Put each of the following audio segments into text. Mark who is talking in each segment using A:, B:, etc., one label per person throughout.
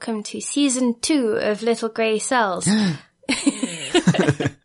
A: welcome to season two of Little Grey Cells. Are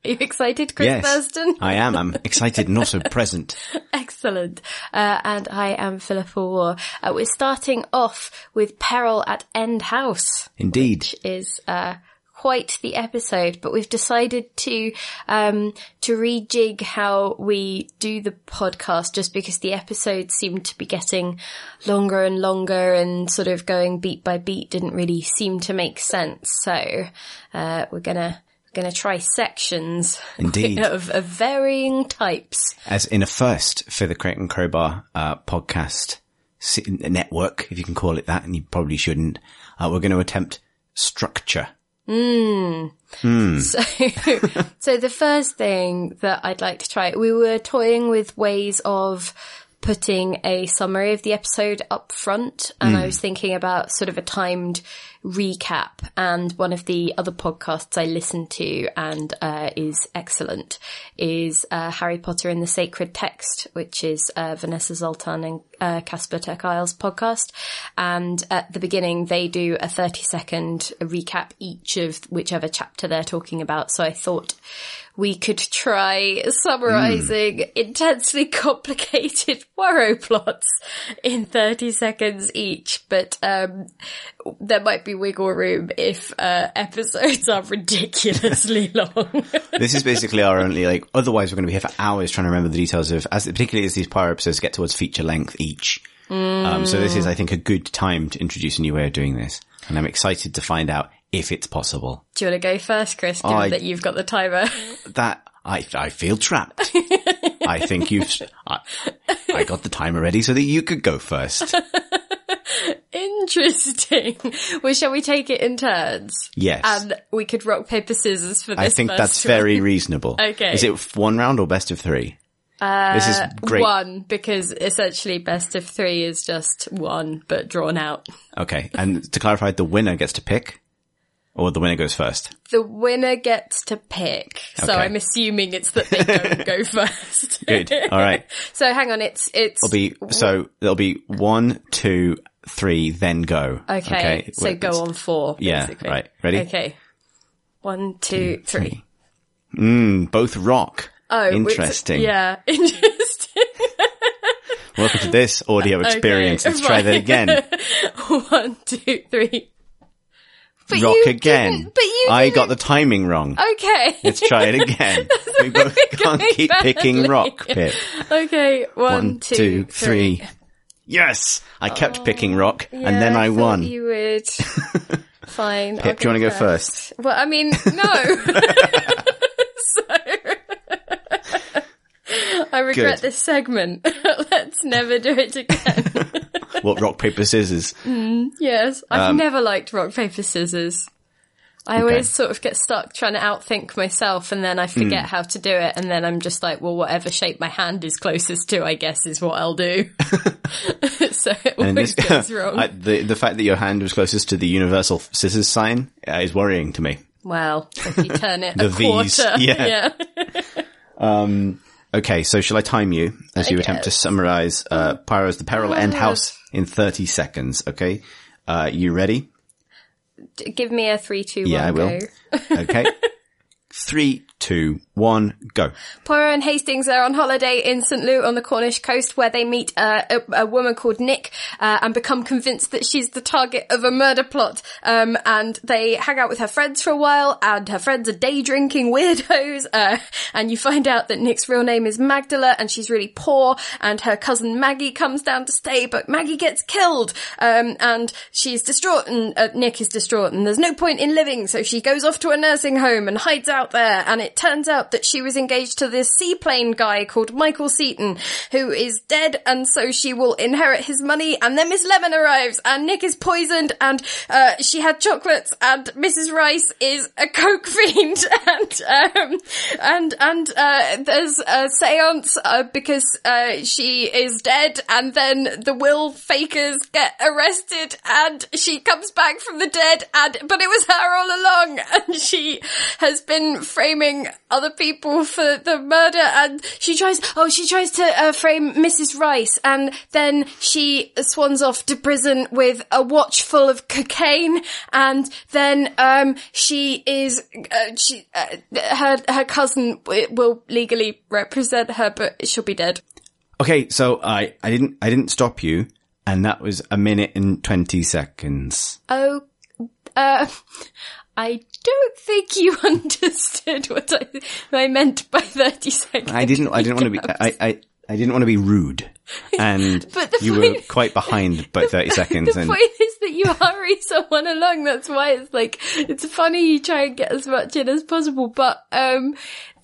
A: you excited, Chris
B: Yes,
A: Thursten?
B: I am. I'm excited and also present.
A: Excellent. Uh, and I am Philippa Warr. Uh, we're starting off with Peril at End House.
B: Indeed.
A: which is uh, quite the episode. But we've decided to um, to rejig how we do the podcast, just because the episodes seem to be getting longer and longer, and sort of going beat by beat didn't really seem to make sense. So uh, we're gonna. Going to try sections
B: Indeed.
A: of, of varying types.
B: As in a first for the Crate and Crowbar uh, podcast network, if you can call it that, and you probably shouldn't, uh, we're going to attempt structure.
A: So, so the first thing that I'd like to try, we were toying with ways of putting a summary of the episode up front, and I was thinking about sort of a timed recap. And one of the other podcasts I listen to and uh, is excellent is uh, Harry Potter and the Sacred Text, which is uh, Vanessa Zoltan and uh, Casper ter Kuile's podcast. And at the beginning, they do a 30 second recap each of whichever chapter they're talking about. So I thought we could try summarizing intensely complicated Poirot plots in 30 seconds each, but um, there might be wiggle room if uh, episodes are ridiculously long.
B: This is basically our only, like, otherwise we're going to be here for hours trying to remember the details of, as particularly as these Poirot episodes get towards feature length each. Um, so this is, I think, a good time to introduce a new way of doing this. And I'm excited to find out if it's possible.
A: Do you want to go first, Chris, given
B: I-
A: that you've got the timer?
B: That, I, I feel trapped. I think you've, I, I got the timer ready so that you could go first.
A: Interesting. Well, shall we take it in turns?
B: Yes.
A: And we could rock, paper, scissors for this
B: I think that's
A: one.
B: very reasonable.
A: Okay.
B: Is it one round or best of three? Uh, this is great.
A: One, because essentially best of three is just one, but drawn out.
B: Okay. And to clarify, the winner gets to pick or the winner goes first.
A: The winner gets to pick. So
B: Okay.
A: I'm assuming it's that they don't go first.
B: Good. All right.
A: So hang on, it's, it's,
B: It'll be, so there'll be one, two, three, then go.
A: okay, so
B: Wait,
A: go on four,
B: Yeah, right. Ready?
A: Okay. One, two, three.
B: Mm, both rock.
A: Oh,
B: Interesting.
A: yeah, interesting.
B: Welcome to this audio experience. Let's try that again.
A: One, two, three. But
B: Rock
A: you
B: again.
A: But you
B: I
A: didn't-
B: got the timing wrong.
A: Okay.
B: Let's try it again. we both can't keep picking rock, Pip.
A: Okay, one,
B: One,
A: two,
B: two,
A: three.
B: three. Yes! I kept picking oh, rock and then
A: Yeah,
B: I, won.
A: You would. Fine.
B: Pip, do you want to go first?
A: Well, I mean, no. so, I regret
B: Good.
A: this segment. Let's never do it again.
B: What, rock, paper, scissors?
A: yes, I've
B: Um,
A: never liked rock paper scissors. I always sort of get stuck trying to outthink myself, and then I forget
B: Hmm.
A: how to do it, and then I'm just like, well, whatever shape my hand is closest to, I guess, is what I'll do. so it
B: And
A: always
B: this-
A: goes wrong.
B: I, the, the fact that your hand was closest to the universal scissors sign uh, is worrying to me.
A: Well, if you turn it
B: The
A: a
B: V's,
A: quarter,
B: yeah.
A: yeah.
B: Okay, so shall I time you as you attempt to summarize uh, Poirot's The Peril End House in 30 seconds, okay? Uh, you ready?
A: D- Give me a three, two, one,
B: Yeah, I will.
A: go.
B: Okay. Three, two, one, go.
A: Poirot and Hastings are on holiday in St. Loo on the Cornish coast where they meet a, a woman called Nick uh, and become convinced that she's the target of a murder plot. Um, and they hang out with her friends for a while and her friends are day drinking weirdos. Uh, and you find out that Nick's real name is Magdala and she's really poor and her cousin Maggie comes down to stay but Maggie gets killed. Um, and she's distraught and uh, Nick is distraught and there's no point in living so she goes off to a nursing home and hides out there and it turns out that she was engaged to this seaplane guy called Michael Seaton, who is dead, and so she will inherit his money. And then Miss Lemon arrives, and Nick is poisoned, and uh, she had chocolates, and Mrs. Rice is a coke fiend, and um, and and uh, there's a séance uh, because uh, she is dead, and then the will fakers get arrested, and she comes back from the dead, and but it was her all along, and she has been framing blaming other people for the murder and she tries, oh, she tries to uh, frame Mrs. Rice and then she swans off to prison with a watch full of cocaine and then, um, she is, uh, she, uh, her, her cousin will legally represent her, but she'll be dead.
B: Okay, so I, I didn't, I didn't stop you, and that was a minute and 20 seconds.
A: Oh, uh, I don't think you understood what I, I meant by 30 seconds.
B: I didn't, I didn't want to be, I, I, I didn't want to be rude. And you were quite behind by 30 seconds
A: The
B: and
A: point is that you hurry someone along. That's why it's like, it's funny you try and get as much in as possible. But, um,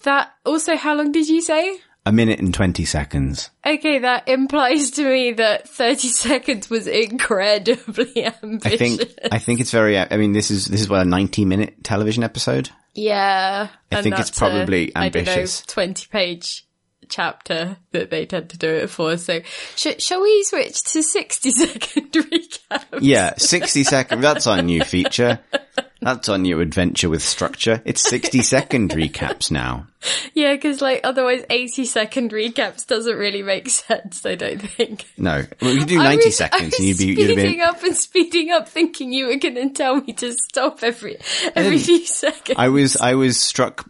A: that also, how long did you say?
B: A minute and 20 seconds.
A: Okay, that implies to me that 30 seconds was incredibly ambitious.
B: I think, I think it's very, I mean, this is, this is what a 90 minute television episode.
A: Yeah.
B: I think it's probably
A: a, I don't know, 20 page chapter that they tend to do it for. So sh- shall we switch to 60 second recap?
B: Yeah, 60 second, that's our new feature. That's our new adventure with structure. It's 60 second recaps now.
A: Yeah, because like otherwise 80 second recaps doesn't really make sense, I don't think.
B: No, well, we could do 90
A: was-
B: seconds and you'd be, you'd have
A: speeding up and speeding up thinking you were going to tell me to stop every, every few seconds.
B: I was, I was struck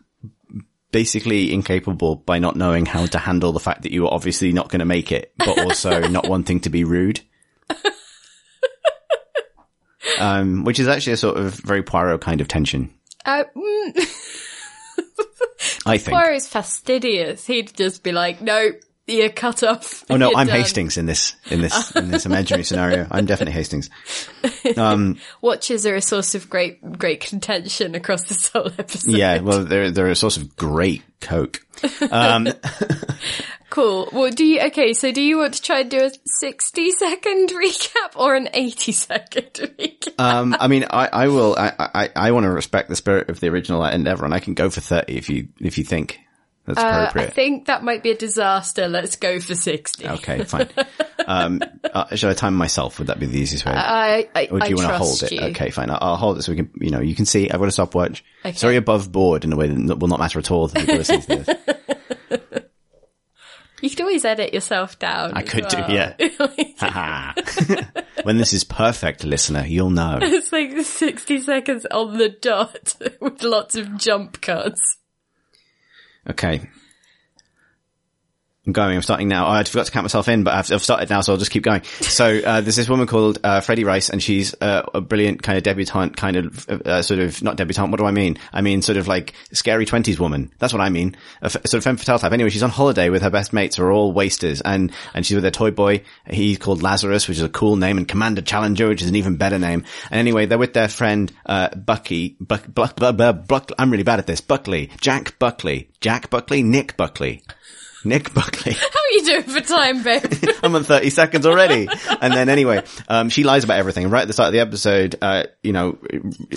B: basically incapable by not knowing how to handle the fact that you were obviously not going to make it, but also not wanting to be rude. Um, which is actually a sort of very Poirot kind of tension,
A: Uh, mm,
B: I think.
A: Poirot's fastidious. He'd just be like, no, you're cut off.
B: Oh no, I'm
A: done."
B: Hastings in this, in this, in this imaginary scenario. I'm definitely Hastings.
A: Watches are a source of great, great contention across this whole episode.
B: Yeah, well, they're, they're a source of great coke.
A: Cool. Well, do you, okay, so do you want to try and do a 60 second recap or an 80 second recap?
B: Um, I mean, I, I will, I, I, I want to respect the spirit of the original Endeavor and I can go for 30 if you, if you think that's
A: Uh, I think that might be a disaster. Let's go for 60.
B: okay, fine. Um, uh, should I time myself? Would that be the easiest way?
A: I, I,
B: or do
A: I
B: you want to hold it?
A: you.
B: Okay, fine. I'll, I'll hold it so we can, you know, you can see I've got a stopwatch.
A: Okay.
B: Sorry above board in a way that will not matter at all to people listening to this.
A: You could always edit yourself down.
B: I could do,
A: well.
B: yeah. When this is perfect, listener, you'll know.
A: it's like 60 seconds on the dot with lots of jump cuts.
B: Okay. I'm going. I'm starting now. I forgot to count myself in, but I've, started now, so I'll just keep going. So uh, there's this woman called uh, Freddie Rice, and she's uh, a brilliant kind of debutante, kind of uh, sort of not debutante. What do I mean? I mean sort of like scary twenties woman. That's what I mean. A f- sort of femme fatale type. Anyway, she's on holiday with her best mates, who are all wasters, and and she's with her toy boy. He's called Lazarus, which is a cool name, and Commander Challenger, which is an even better name. And anyway, they're with their friend uh, Bucky. Buck, Buck, Buck, Buck, Buck, I'm really bad at this. Buckley, Jack Buckley, Jack Buckley, Nick Buckley. Nick Buckley.
A: How are you doing for time, babe?
B: I'm on 30 seconds already. And then anyway, um, she lies about everything. Right at the start of the episode, uh, you know,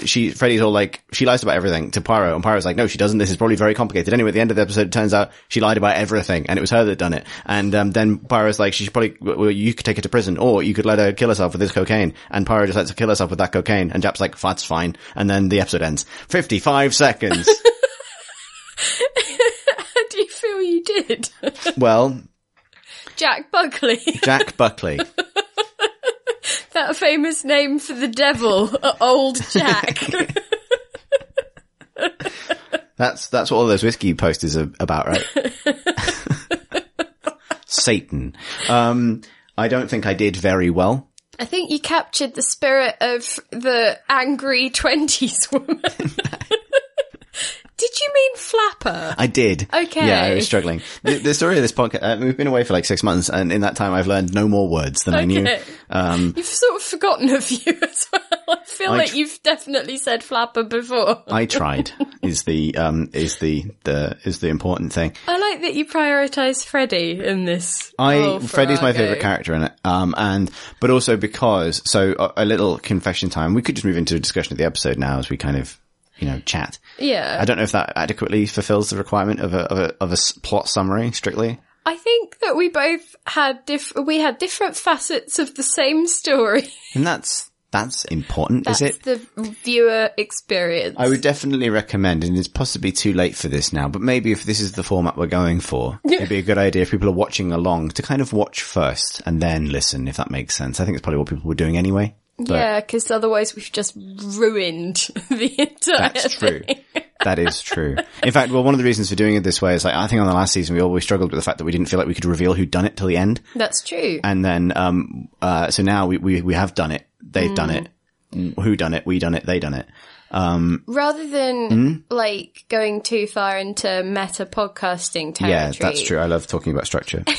B: she, Freddie's all like, she lies about everything to Poirot. And Poirot's like, no, she doesn't. This is probably very complicated. Anyway, at the end of the episode, it turns out she lied about everything and it was her that done it. And, um, then Poirot's like, she should probably, well, you could take her to prison or you could let her kill herself with this cocaine. And just lets her kill herself with that cocaine. And Japp's like, that's fine. And then the episode ends. 55 seconds.
A: How you did?
B: well,
A: Jack Buckley.
B: Jack Buckley.
A: that famous name for the devil, uh, Old Jack.
B: That's that's what all those whiskey posters are about, right? Satan. Um, I don't think I did very well.
A: I think you captured the spirit of the angry 20s woman. Flapper?
B: I did.
A: Okay.
B: Yeah, I was struggling. The, the story of this podcast, uh, we've been away for like six months, and in that time, I've learned no more words than I knew.
A: Okay. You've sort of forgotten a few as well. I feel
B: I
A: like
B: tr-
A: you've definitely said flapper before.
B: I tried. is the um is the the is the important thing.
A: I like that you prioritise Freddie in this.
B: I Freddie's my favorite character in it, um, and but also because so a, a little confession time. We could just move into a discussion of the episode now as we kind of you know chat.
A: Yeah.
B: I don't know if that adequately fulfills the requirement of a of a, of a plot summary strictly.
A: I think that we both had diff- we had different facets of the same story.
B: And that's that's important,
A: That's
B: is it?
A: the viewer experience.
B: I would definitely recommend, and it's possibly too late for this now, but maybe if this is the format we're going for, it'd be a good idea if people are watching along to kind of watch first and then listen, if that makes sense. I think it's probably what people were doing anyway. But
A: yeah, because otherwise we've just ruined the entire
B: that's true.
A: thing.
B: That is true. In fact, well, one of the reasons for doing it this way is like, I think on the last season we always struggled with the fact that we didn't feel like we could reveal who'd done it till the end.
A: That's true.
B: And then, um, uh, so now we, we, we have done it. They've done it. Who done it? We done it. They done it.
A: Rather than
B: Hmm?
A: like going too far into meta podcasting territory.
B: Yeah, that's true. I love talking about structure.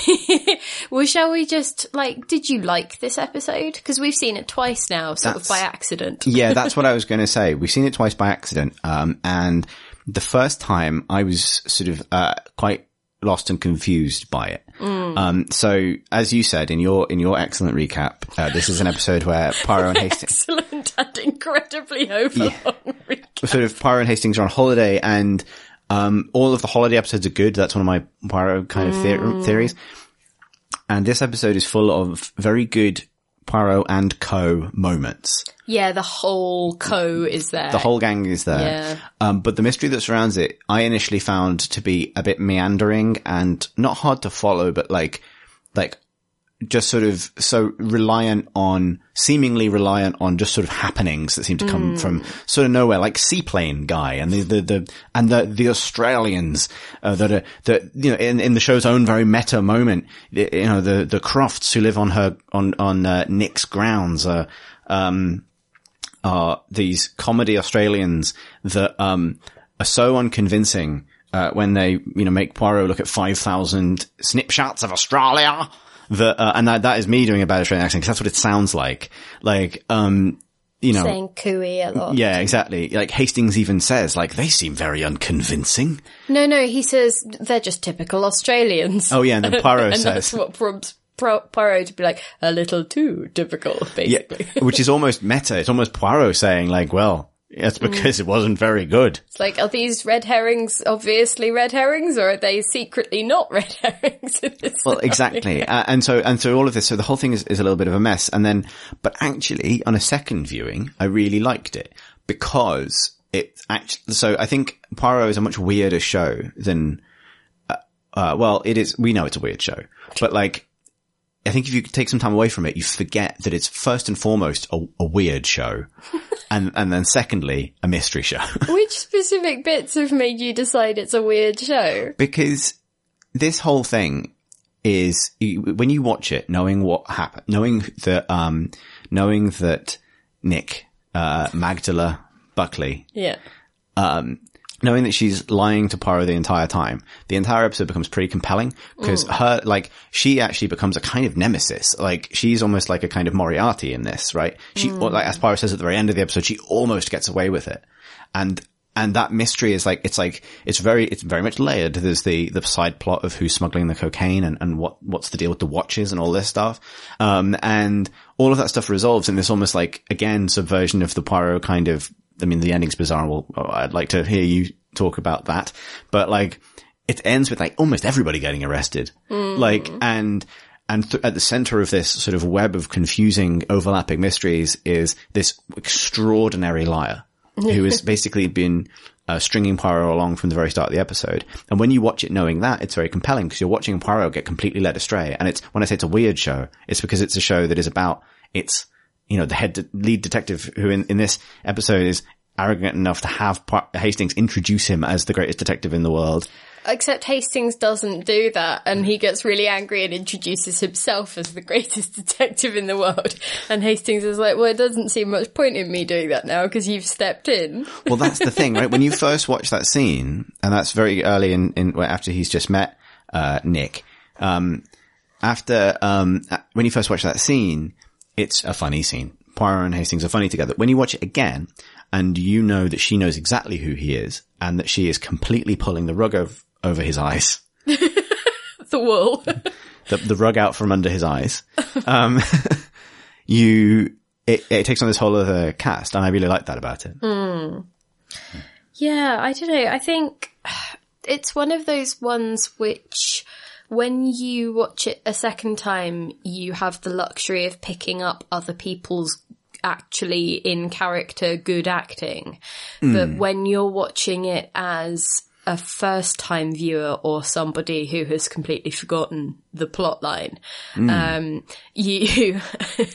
A: Well, shall we just like? Did you like this episode? Because we've seen it twice now, sort of by accident.
B: yeah, that's what I was going to say. We've seen it twice by accident. Um, and the first time I was sort of, uh, quite lost and confused by it. Um, so as you said in your, in your excellent recap, uh, this is an episode where Poirot and Hastings,
A: Excellent and incredibly overlong. recap.
B: sort of Poirot and Hastings are on holiday and, um, all of the holiday episodes are good. That's one of my Poirot kind of theor- theories. And this episode is full of very good Poirot and Co moments.
A: Yeah, the whole co is there.
B: The whole gang is there.
A: Yeah.
B: Um, but the mystery that surrounds it, I initially found to be a bit meandering and not hard to follow, but like, like, just sort of so reliant on, seemingly reliant on just sort of happenings that seem to come from sort of nowhere, like Seaplane Guy and the, the, the, and the, the Australians, uh, that are, that, you know, in, in the show's own very meta moment, you know, the, the Crofts who live on her, on, on, uh, Nick's grounds, uh, um, are these comedy Australians that um, are so unconvincing uh, when they you know make Poirot look at five thousand snapshots of Australia. That uh, and that that is me doing a bad Australian accent because that's what it sounds like. Like um, you know.
A: saying cooey a lot.
B: Yeah, exactly. Like Hastings even says, like they seem very unconvincing.
A: No, no, he says they're just typical Australians.
B: Oh yeah, and then Poirot
A: and
B: says,
A: that's what prompts Poirot to be like a little too typical,
B: yeah,
A: basically.
B: which is almost meta. It's almost Poirot saying, like, well, it's because it wasn't very good.
A: It's like, are these red herrings obviously red herrings, or are they secretly not red herrings? In this
B: Well, exactly. Uh, and so, and so all of this, so the whole thing is, is a little bit of a mess. And then, but actually on a second viewing, I really liked it because it actually, so I think Poirot is a much weirder show than, uh, uh, well, it is, we know it's a weird show, but like, I think if you take some time away from it, you forget that it's first and foremost a, a weird show. and, and then secondly, a mystery show.
A: Which specific bits have made you decide it's a weird show?
B: because this whole thing is when you watch it, knowing what happened, knowing that, um, knowing that Nick, uh, Magdala Buckley,
A: Yeah.
B: Knowing that she's lying to Poirot the entire time, the entire episode becomes pretty compelling because her, like, she actually becomes a kind of nemesis. Like, she's almost like a kind of Moriarty in this, right? She, or, like, as Poirot says at the very end of the episode, she almost gets away with it. And, and that mystery is like, it's like, it's very, it's very much layered. There's the, the side plot of who's smuggling the cocaine and, and what, what's the deal with the watches and all this stuff. Um, and all of that stuff resolves in this almost like, again, subversion of the Poirot kind of, I mean, the ending's bizarre. Well, I'd like to hear you talk about that, but like, it ends with like almost everybody getting arrested. Like, and, and th- at the center of this sort of web of confusing overlapping mysteries is this extraordinary liar who has basically been uh, stringing Poirot along from the very start of the episode. And when you watch it knowing that, it's very compelling because you're watching Poirot get completely led astray. And it's, when I say it's a weird show, it's because it's a show that is about, it's, you know, the head de- lead detective who in, in this episode is arrogant enough to have Par- Hastings introduce him as the greatest detective in the world.
A: Except Hastings doesn't do that, and he gets really angry and introduces himself as the greatest detective in the world. And Hastings is like, well, it doesn't seem much point in me doing that now because you've stepped in.
B: Well, that's the thing, right? When you first watch that scene, and that's very early in, in after he's just met uh, Nick. Um, after um, when you first watch that scene, it's a funny scene. Poirot and Hastings are funny together. When you watch it again, and you know that she knows exactly who he is, and that she is completely pulling the rug over, over his eyes,
A: The wool.
B: the, the rug out from under his eyes, um, you it, it takes on this whole other cast, and I really like that about it.
A: Yeah, I don't know. I think it's one of those ones which, when you watch it a second time, you have the luxury of picking up other people's actually in character good acting. But hmm. when you're watching it as a first time viewer or somebody who has completely forgotten the plot line, um, you,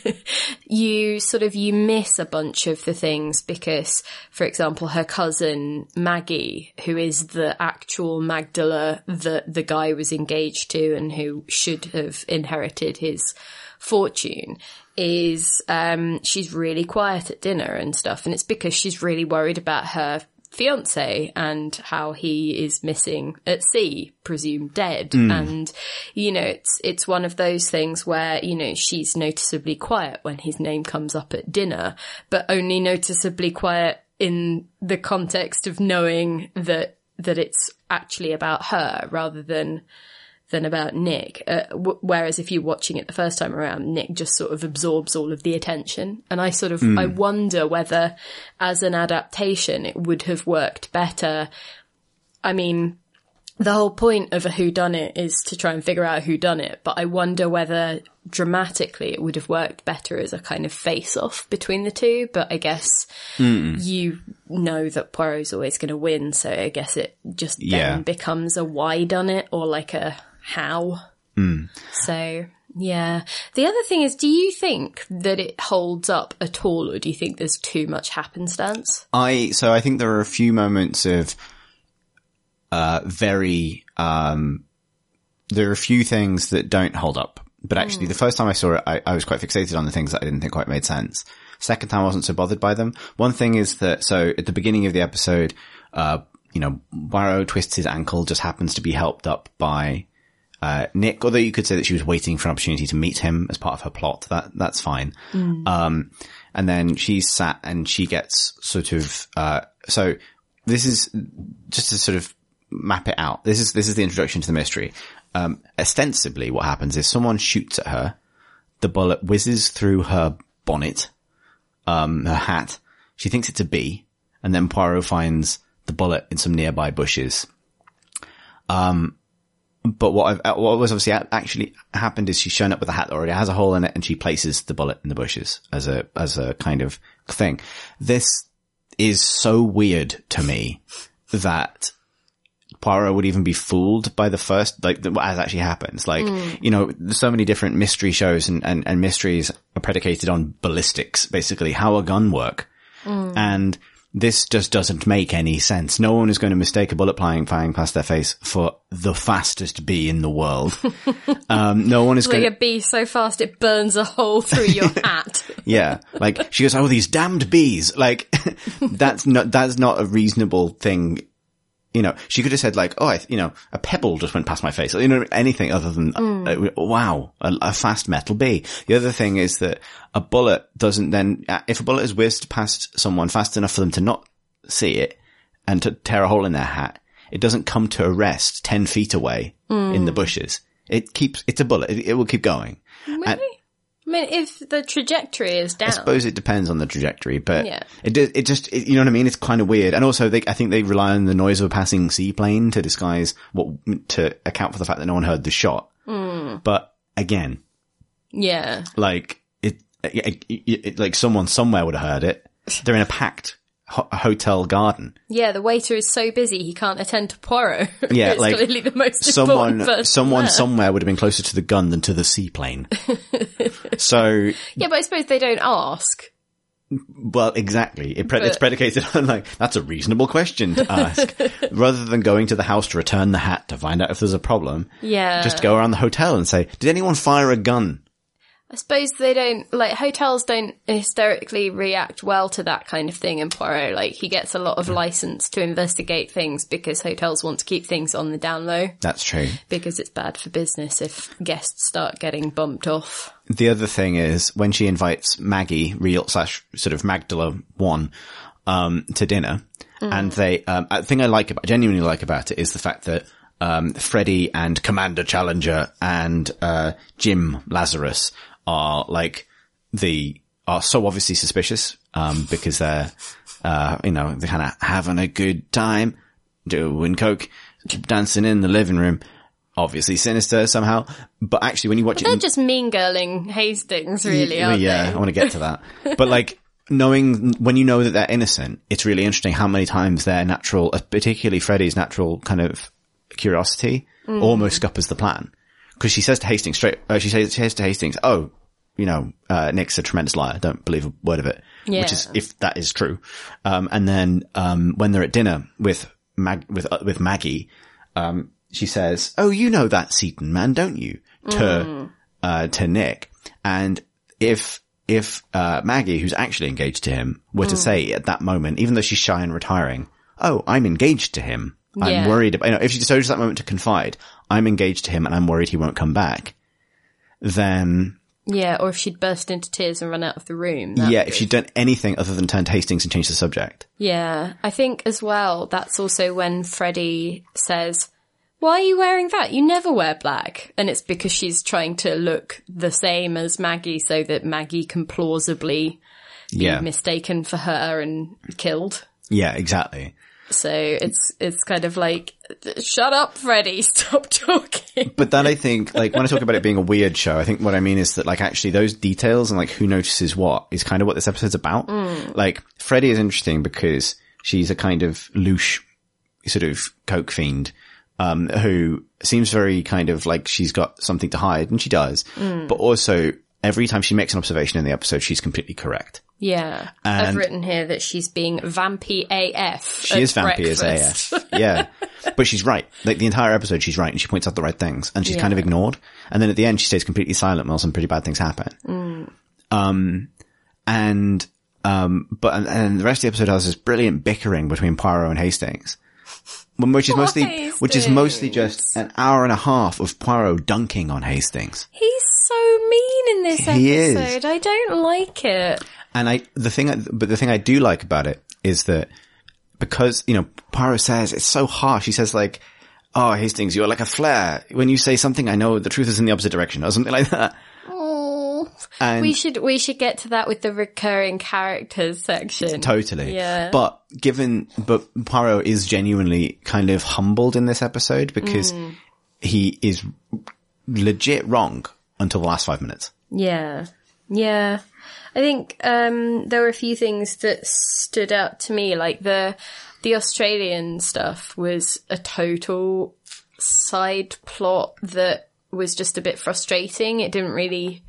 A: you sort of, you miss a bunch of the things because, for example, her cousin Maggie, who is the actual Magdala that the guy was engaged to and who should have inherited his fortune is um she's really quiet at dinner and stuff and it's because she's really worried about her fiance and how he is missing at sea presumed dead. Hmm. And you know it's it's one of those things where you know she's noticeably quiet when his name comes up at dinner but only noticeably quiet in the context of knowing that that it's actually about her rather than than about Nick. Uh, w- whereas if you're watching it the first time around, Nick just sort of absorbs all of the attention. And I sort of, I wonder whether as an adaptation it would have worked better. I mean, the whole point of a who done it is to try and figure out who done it, but I wonder whether dramatically it would have worked better as a kind of face off between the two. But I guess you know that Poirot's always going to win, so I guess it just
B: Yeah.
A: then becomes a why done it or like a how. So yeah. The other thing is, do you think that it holds up at all, or do you think there's too much happenstance?
B: I so I think there are a few moments of uh very um there are a few things that don't hold up. But actually the first time I saw it I, I was quite fixated on the things that I didn't think quite made sense. Second time I wasn't so bothered by them. One thing is that so at the beginning of the episode, uh you know, Poirot twists his ankle, just happens to be helped up by uh, Nick, although you could say that she was waiting for an opportunity to meet him as part of her plot. That, that's fine. Um, and then she's sat and she gets sort of, uh, so this is just to sort of map it out. This is, this is the introduction to the mystery. Um, ostensibly what happens is someone shoots at her. The bullet whizzes through her bonnet, um, her hat. She thinks it's a bee and then Poirot finds the bullet in some nearby bushes but what I've, uh, what was obviously actually happened is she's shown up with a hat that already has a hole in it and she places the bullet in the bushes as a, as a kind of thing. This is so weird to me that Poirot would even be fooled by the first, like, the, has actually happens. Like, hmm. you know, there's so many different mystery shows and, and, and mysteries are predicated on ballistics, basically, how a gun work. Hmm. And this just doesn't make any sense. No one is going to mistake a bullet flying, firing past their face for the fastest bee in the world. um, no one is
A: Like
B: going to.
A: a bee so fast it burns a hole through your hat.
B: yeah. Like she goes, Oh, these damned bees. Like that's not, that's not a reasonable thing. You know, she could have said like, Oh, I, you know, a pebble just went past my face. You know, anything other than, uh, wow, a, a fast metal bee. The other thing is that a bullet doesn't then, uh, if a bullet is whizzed past someone fast enough for them to not see it and to tear a hole in their hat, it doesn't come to a rest 10 feet away in the bushes. It keeps, it's a bullet. It, it will keep going.
A: Really? I mean, if the trajectory is down.
B: I suppose it depends on the trajectory, but
A: Yeah.
B: it it just, it, you know what I mean? It's kind of weird. And also they, I think they rely on the noise of a passing seaplane to disguise what, to account for the fact that no one heard the shot.
A: Hmm.
B: But again,
A: yeah.
B: like it, it, it, it- like someone somewhere would have heard it. They're in a packed ho- hotel garden.
A: Yeah, the waiter is so busy he can't attend to Poirot.
B: Yeah,
A: it's
B: like
A: clearly the most
B: someone, someone
A: there.
B: somewhere would have been closer to the gun than to the seaplane. so
A: Yeah, but I suppose they don't ask.
B: Well, exactly. It pre- it's predicated on like, that's a reasonable question to ask. Rather than going to the house to return the hat to find out if there's a problem.
A: Yeah.
B: Just go around the hotel and say, did anyone fire a gun?
A: I suppose they don't, like, hotels don't hysterically react well to that kind of thing in Poirot. Like, he gets a lot of license to investigate things because hotels want to keep things on the down low
B: That's true.
A: because it's bad for business if guests start getting bumped off.
B: The other thing is when she invites Maggie, real slash sort of Magdala one, um, to dinner, and they, um, a thing I like about, genuinely like about it is the fact that, um, Freddie and Commander Challenger and, uh, Jim Lazarus are like the, are so obviously suspicious, um, because they're, uh, you know, they're kind of having a good time, doing coke, dancing in the living room. Obviously sinister somehow, but actually when you watch it,
A: They're just mean girling Hastings, really,
B: yeah? I want to get to that. But like, knowing when you know that they're innocent, it's really interesting how many times their natural, uh, particularly Freddie's natural kind of curiosity almost scuppers the plan. Cause she says to Hastings straight, uh, she says, she says to Hastings, oh, you know, uh, Nick's a tremendous liar. Don't believe a word of it. Which is, if that is true. Um, and then, um, when they're at dinner with Mag, with, uh, with Maggie, um, she says, oh, you know that Seaton man, don't you? To, uh, to Nick. And if, if, uh, Maggie, who's actually engaged to him, were to say at that moment, even though she's shy and retiring, oh, I'm engaged to him. I'm
A: Yeah.
B: worried about, you know, if she chose that moment to confide, I'm engaged to him and I'm worried he won't come back, then
A: Yeah, or if she'd burst into tears and run out of the room.
B: yeah, if she'd done anything other than turn to Hastings and change the subject.
A: Yeah, I think as well, that's also when Freddie says, why are you wearing that? You never wear black. And it's because she's trying to look the same as Maggie so that Maggie can plausibly
B: Yeah.
A: be mistaken for her and killed.
B: Yeah, exactly.
A: So it's, it's kind of like, shut up, Freddie, stop talking.
B: But that I think, like, when I talk about it being a weird show, I think what I mean is that, like, actually those details and, like, who notices what is kind of what this episode's about. Like, Freddie is interesting because she's a kind of louche, sort of coke fiend, um, who seems very kind of like she's got something to hide, and she does. But also, every time she makes an observation in the episode, she's completely correct.
A: Yeah. I've written here that she's being vampy AF.
B: She is vampy
A: breakfast.
B: as AF. Yeah. But she's right. Like the entire episode, she's right and she points out the right things and she's kind of ignored. And then at the end, she stays completely silent while some pretty bad things happen.
A: Mm.
B: Um, and, um, but, and, and the rest of the episode has this brilliant bickering between Poirot and Hastings. Which is mostly, which is mostly just an hour and a half of Poirot dunking on Hastings.
A: He's so mean in this
B: He is.
A: episode. I don't like it.
B: And I, the thing, I- but the thing I do like about it is that because, you know, Poirot says it's so harsh. He says like, oh, Hastings, you're like a flare. When you say something, I know the truth is in the opposite direction or something like that.
A: Oh,
B: And
A: we should we should get to that with the recurring characters section.
B: totally.
A: Yeah.
B: But given, but Poirot is genuinely kind of humbled in this episode because
A: Mm.
B: he is legit wrong until the last five minutes.
A: Yeah, yeah. I think um, there were a few things that stood out to me, like the the Australian stuff was a total side plot that was just a bit frustrating. It didn't really.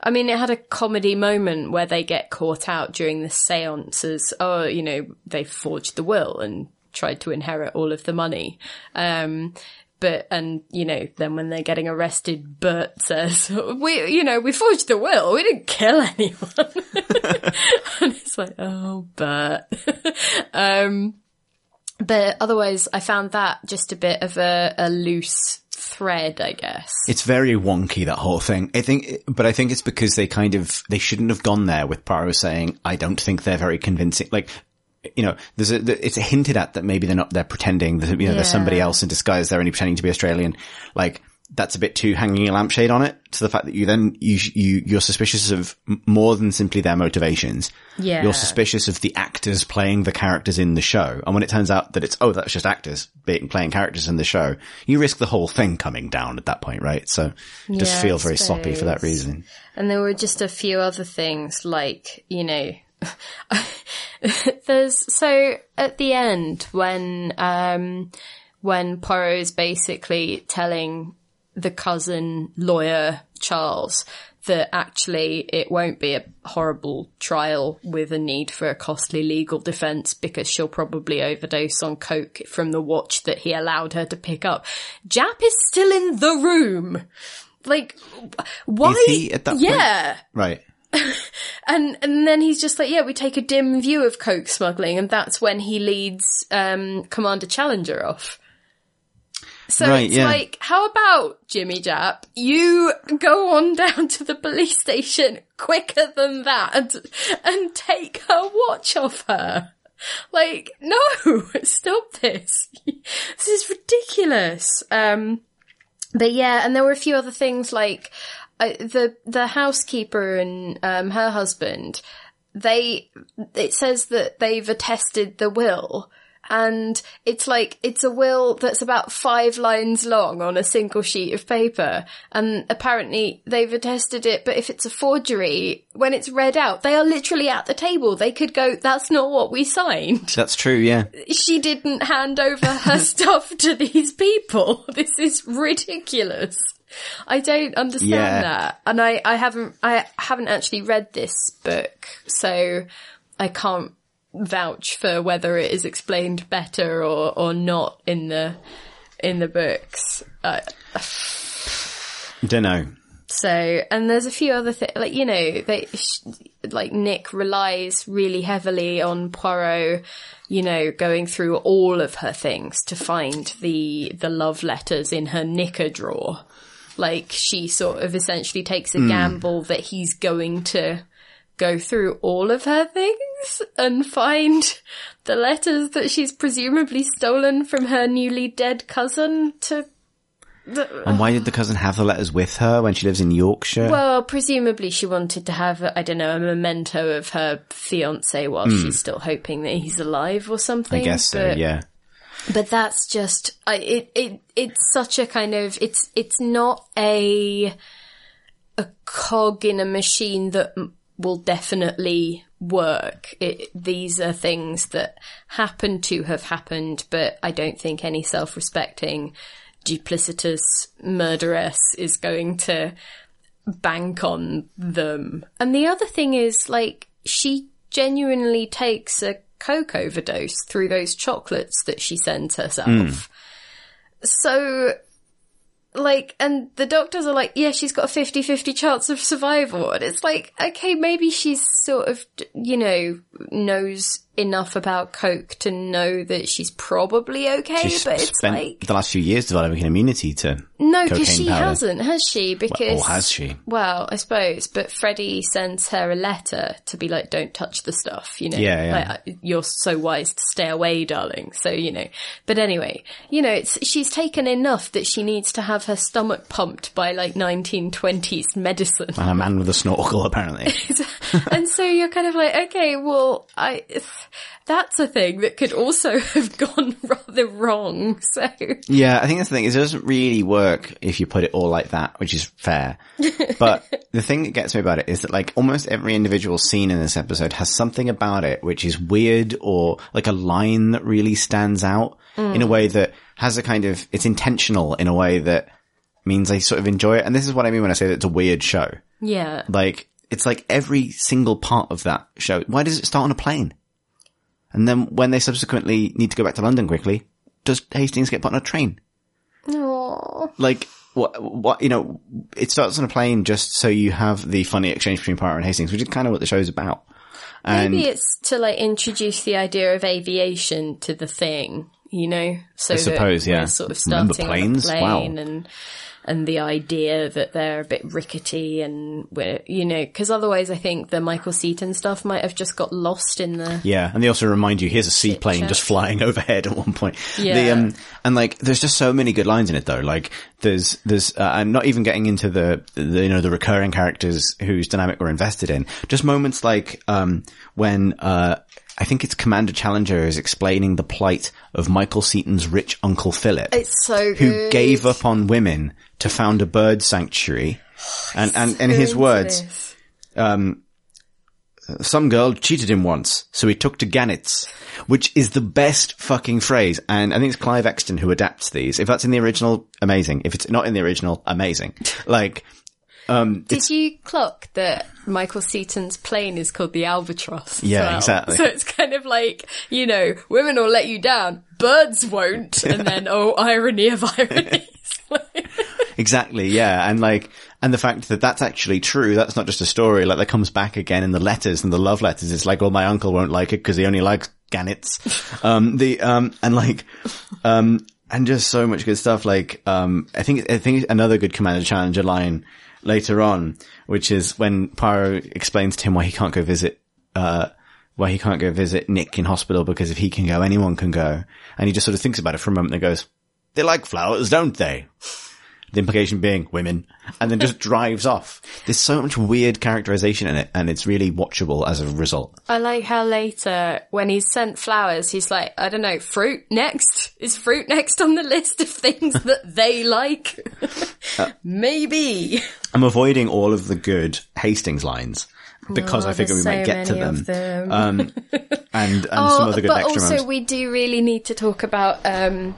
A: I mean, it had a comedy moment where they get caught out during the seances. Oh, you know, they forged the will and tried to inherit all of the money. Um, but, and, you know, then when they're getting arrested, Bert says, we, you know, we forged the will. We didn't kill anyone. and it's like, oh, Bert. um, but otherwise I found that just a bit of a, a loose thread, I guess.
B: It's very wonky, that whole thing. I think, but I think it's because they kind of, they shouldn't have gone there with Poirot saying, I don't think they're very convincing. Like, you know, there's a, it's hinted at that maybe they're not, they're pretending that, you know, there's somebody else in disguise. They're only pretending to be Australian. Like, that's a bit too hanging a lampshade on it to the fact that you then, you, you, you're suspicious of more than simply their motivations.
A: Yeah.
B: You're suspicious of the actors playing the characters in the show. And when it turns out that it's, oh, that's just actors being, playing characters in the show, you risk the whole thing coming down at that point, right? So just
A: Yeah,
B: feel very sloppy for that reason.
A: And there were just a few other things like, you know, there's, so at the end when, um, when Poirot is basically telling the cousin lawyer Charles that actually it won't be a horrible trial with a need for a costly legal defense because she'll probably overdose on coke from the watch that he allowed her to pick up. Japp is still in the room. Like, why?
B: Is he at that point?
A: yeah.
B: Right.
A: And and then he's just like, yeah, we take a dim view of coke smuggling, and that's when he leads um, Commander Challenger off. So
B: Right,
A: it's
B: yeah.
A: like, how about Jimmy Japp? You go on down to the police station quicker than that and, and take her watch off her. Like, no, stop this. this is ridiculous. Um, but yeah, and there were a few other things like the the housekeeper and um, her husband. They it says that they've attested the will, and it's like, it's a will that's about five lines long on a single sheet of paper. And apparently they've attested it, but if it's a forgery, when it's read out, they are literally at the table. They could go, that's not what we signed.
B: That's true, yeah.
A: She didn't hand over her stuff to these people. This is ridiculous. I don't understand
B: Yeah.
A: that. And I, I haven't, I haven't actually read this book, so I can't vouch for whether it is explained better or, or not in the, in the books. Uh,
B: Don't know.
A: so, and there's a few other things, like, you know, they, sh- like Nick relies really heavily on Poirot, you know, going through all of her things to find the, the love letters in her knicker drawer. Like, she sort of essentially takes a hmm. gamble that he's going to go through all of her things and find the letters that she's presumably stolen from her newly dead cousin to
B: And why did the cousin have the letters with her when she lives in Yorkshire?
A: Well, presumably she wanted to have, I don't know, a memento of her fiance while hmm. she's still hoping that he's alive or something.
B: I guess so, yeah.
A: But that's just, it, it, it's such a kind of, it's, it's not a, a cog in a machine that will definitely work. It, these are things that happen to have happened, but I don't think any self-respecting, duplicitous murderess is going to bank on them. And the other thing is, like, she genuinely takes a coke overdose through those chocolates that she sends herself. Hmm. So, like, and the doctors are like, yeah, she's got a 50-50 chance of survival. And it's like, okay, maybe she's sort of, you know, knows enough about coke to know that she's probably okay,
B: She's
A: but it's like,
B: the last few years developing an immunity to
A: no, because she
B: powder.
A: hasn't, has she? Because,
B: Or has she?
A: well, I suppose, but Freddie sends her a letter to be like, don't touch the stuff, you know.
B: Yeah, yeah.
A: Like, you're so wise to stay away, darling. So, you know. But anyway, you know, it's, she's taken enough that she needs to have her stomach pumped by like 1920s medicine.
B: And a man with a snorkel, apparently.
A: and so you're kind of like, okay, well, I, that's a thing that could also have gone rather wrong. So,
B: Yeah, I think that's the thing. Is it doesn't really work if you put it all like that, which is fair. But the thing that gets me about it is that like almost every individual scene in this episode has something about it which is weird or like a line that really stands out mm. in a way that has a kind of, it's intentional in a way that means I sort of enjoy it. And this is what I mean when I say that it's a weird show.
A: yeah.
B: Like, it's like every single part of that show. Why does it start on a plane? And then when they subsequently need to go back to London quickly, does Hastings get put on a train?
A: Aww.
B: like what what you know it starts on a plane just so you have the funny exchange between Poirot and Hastings which is kind of what the show's about and
A: Maybe it's to like introduce the idea of aviation to the thing, you know. So
B: I suppose, yeah.
A: Sort of
B: Remember
A: starting
B: planes?
A: on a
B: Wow.
A: plane and and the idea that they're a bit rickety and we're you know because otherwise I think the Michael Seaton stuff might have just got lost in the
B: yeah and they also remind you here's a seaplane just flying overhead at one point the
A: Yeah.
B: um and like there's just so many good lines in it though like there's there's uh, and not even getting into the, the you know the recurring characters whose dynamic we're invested in just moments like um when uh I think it's Commander Challenger is explaining the plight of Michael Seaton's rich uncle Philip.
A: It's so good.
B: who gave up on women to found a bird sanctuary. And, and, in his words,
A: this.
B: some girl cheated him once, so he took to Gannets, which is the best fucking phrase. And I think it's Clive Exton who adapts these. If that's in the original, amazing. If it's not in the original, amazing. Like, um,
A: Did you clock that Michael Seaton's plane is called the Albatross?
B: Yeah,
A: well?
B: exactly.
A: So it's kind of like, you know, women will let you down, birds won't. And then, oh, irony of ironies.
B: Exactly, yeah. And like, and the fact that that's actually true, that's not just a story, like that comes back again in the letters and the love letters. It's like, well, my uncle won't like it because he only likes gannets. um, the, um, and like, um, and just so much good stuff. Like, um, I think, I think another good Commander Challenger line later on, which is when Poirot explains to him why he can't go visit, uh, why he can't go visit Nick in hospital because if he can go, anyone can go. And he just sort of thinks about it for a moment and goes, they like flowers, don't they? The implication being women, and then just drives off. There's so much weird characterization in it, and it's really watchable as a result.
A: I like how later, when he's sent flowers, he's like, I don't know, fruit next? Is fruit next on the list of things that they like? Maybe.
B: I'm avoiding all of the good Hastings lines because
A: Oh,
B: I figure we
A: there's
B: might
A: so
B: get to them.
A: them.
B: Um, and and some
A: Oh,
B: other good
A: but
B: extra
A: also we do really need to talk about um,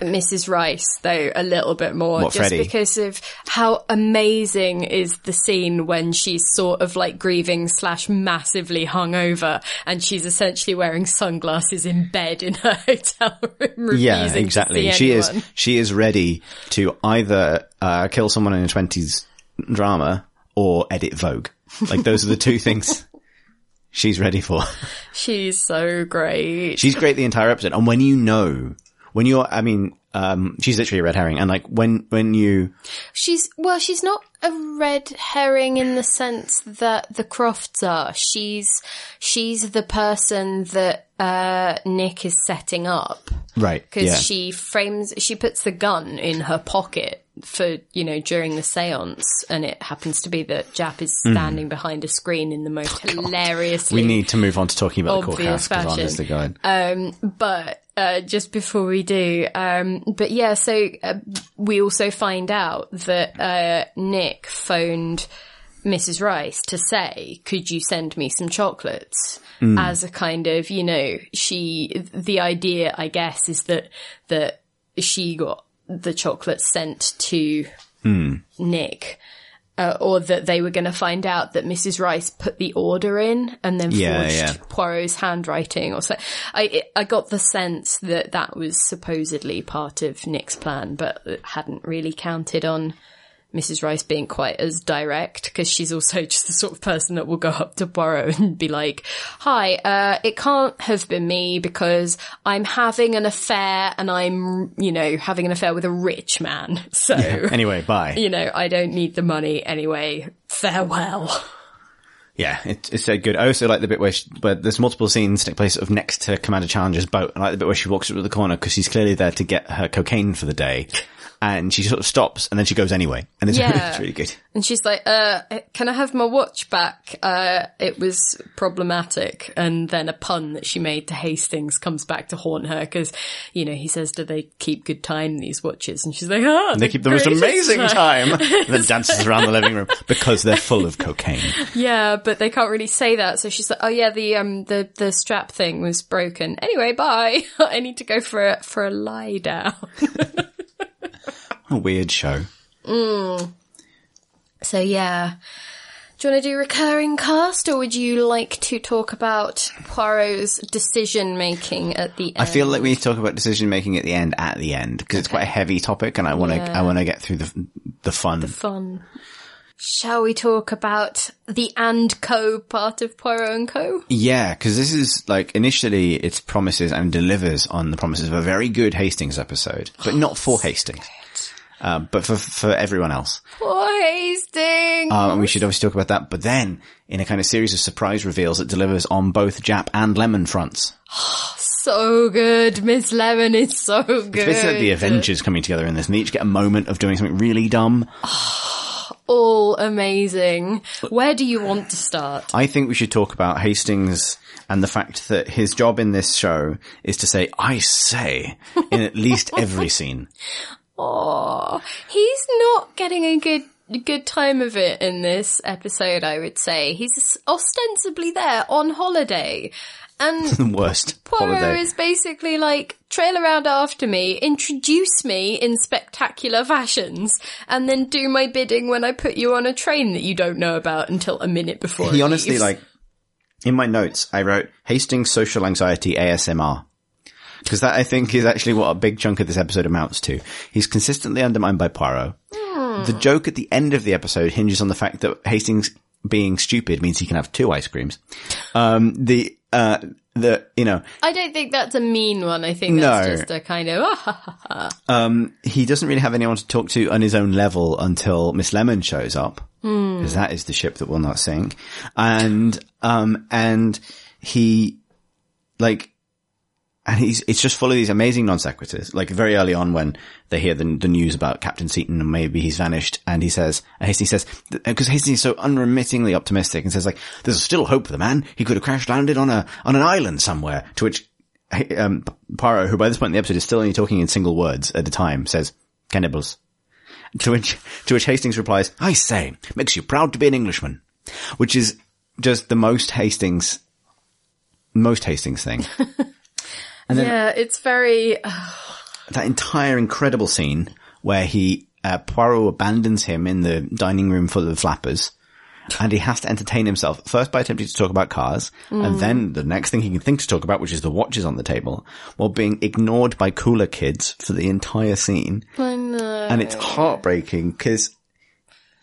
A: Mrs. Rice though a little bit more,
B: What,
A: just
B: Freddie?
A: because of how amazing is the scene when she's sort of like grieving slash massively hungover, and she's essentially wearing sunglasses in bed in her hotel room.
B: Yeah, exactly. She is she is ready to either uh, kill someone in a twenties drama or edit Vogue. Like those are the two things she's ready for.
A: She's so great.
B: She's great the entire episode. And when you know, when you're, I mean, um, she's literally a red herring. And like when when you
A: She's well, she's not a red herring in the sense that the Crofts are. She's she's the person that uh Nick is setting up
B: right,
A: because
B: yeah,
A: she frames she puts the gun in her pocket for you know during the séance and it happens to be that Japp is standing behind a screen in the most hilariously
B: Hmm. we need to move on to talking about the courthouse because
A: fashion.
B: honestly, going.
A: um, but uh, just before we do, um, but yeah, so uh, we also find out that uh, Nick phoned Mrs. Rice to say, "Could you send me some chocolates?" As a kind of, you know, she. The idea, I guess, is that that she got the chocolates sent to Nick. Uh, or that they were going to find out that Mrs. Rice put the order in and then
B: Yeah,
A: forged
B: yeah.
A: Poirot's handwriting or so. I I got the sense that that was supposedly part of Nick's plan, but hadn't really counted on Mrs. Rice being quite as direct because she's also just the sort of person that will go up to Poirot and be like, "Hi, uh, it can't have been me because I'm having an affair and I'm, you know, having an affair with a rich man. So,
B: Anyway, bye.
A: you know, I don't need the money anyway. Farewell."
B: Yeah, it, it's so good. I also like the bit where, she, where there's multiple scenes take place of next to Commander Challenger's boat. I like the bit where she walks up to the corner because she's clearly there to get her cocaine for the day. And she sort of stops and then she goes anyway. And it's,
A: Yeah.
B: it's really good.
A: And she's like, uh, can I have my watch back? Uh, it was problematic. And then a pun that she made to Hastings comes back to haunt her because, you know, he says, do they keep good time, these watches? And she's like, ah,
B: They keep the most amazing time. and then dances around the living room because they're full of cocaine.
A: Yeah, but they can't really say that. So she's like, oh yeah, the, um, the, the strap thing was broken. Anyway, bye. I need to go for a, for a lie down.
B: A weird show. Mm.
A: So yeah. Do you want to do recurring cast or would you like to talk about Poirot's decision making at the end?
B: I feel like we need to talk about decision making at the end, at the end, because it's quite a heavy topic and I want to,
A: Yeah.
B: I want to get through the, the fun.
A: fun. Shall we talk about the and co part of Poirot and Co?
B: Yeah, because this is like initially it's promises and delivers on the promises of a very good Hastings episode, but not for Hastings, uh, but for for everyone else.
A: Poor Hastings!
B: Um, and we should obviously talk about that. But then, in a kind of series of surprise reveals, it delivers on both Japp and Lemon fronts.
A: so good. Miss Lemon is so good.
B: It's basically like the Avengers coming together in this, and they each get a moment of doing something really dumb.
A: All amazing. Where do you want to start?
B: I think we should talk about Hastings and the fact that his job in this show is to say "I say" in at least every scene.
A: Oh, he's not getting a good good time of it in this episode, I would say. He's ostensibly there on holiday. And
B: The worst
A: Poirot
B: holiday.
A: is basically like, trail around after me, introduce me in spectacular fashions, and then do my bidding when I put you on a train that you don't know about until a minute before.
B: he honestly
A: leaves.
B: like in my notes i wrote hastings social anxiety asmr because that i think is actually what a big chunk of this episode amounts to. He's consistently undermined by poirot. The joke at the end of the episode hinges on the fact that hastings being stupid means he can have two ice creams. Um the uh the you know.
A: I don't think that's a mean one. I think that's
B: No.
A: just a kind of, ah, ha, ha, ha.
B: um he doesn't really have anyone to talk to on his own level until miss lemon shows up. Because that is the ship that will not sink. And um and he like and he's it's just full of these amazing non sequiturs. Like very early on, when they hear the, the news about Captain Seton and maybe he's vanished, and he says, uh, Hastings says, because uh, Hastings is so unremittingly optimistic and says like, "There's still hope for the man. He could have crash landed on a on an island somewhere." To which uh, um, Poirot, who by this point in the episode is still only talking in single words at a time, says, "Cannibals." To which to which Hastings replies, "I say, makes you proud to be an Englishman," which is just the most Hastings, most Hastings thing.
A: And then yeah, it's very
B: that entire incredible scene where he uh, Poirot abandons him in the dining room full of flappers. And he has to entertain himself first by attempting to talk about cars, mm. and then the next thing he can think to talk about, which is the watches on the table, while being ignored by cooler kids for the entire scene.
A: I know.
B: And it's heartbreaking because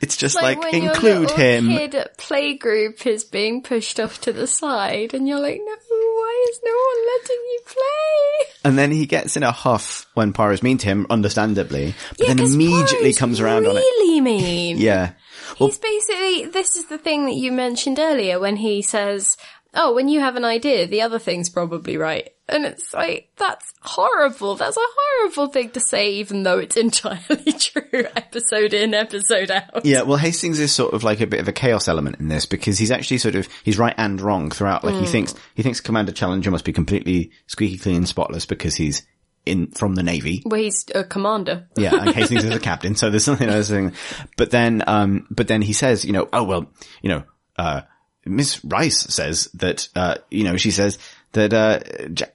B: it's just like, like include him.
A: Kid at playgroup is being pushed off to the side, and you're like, no, why is no one letting you play?
B: And then he gets in a huff when Poirot's mean to him, understandably, but yeah, then immediately comes around
A: really
B: on it.
A: Really mean.
B: Yeah.
A: Well, He's basically, this is the thing that you mentioned earlier when he says, oh, when you have an idea, the other thing's probably right. And it's like, that's horrible. That's a horrible thing to say, even though it's entirely true, episode in, episode out.
B: Yeah, well, Hastings is sort of like a bit of a chaos element in this because he's actually sort of, he's right and wrong throughout. Like mm. he thinks, he thinks Commander Challenger must be completely squeaky clean and spotless because he's in from the navy.
A: Well, he's a commander.
B: yeah, and Hastings is a captain, so there's something else. But then, um, but then he says, you know, oh well, you know, uh, Miss Rice says that, uh, you know, she says that, uh,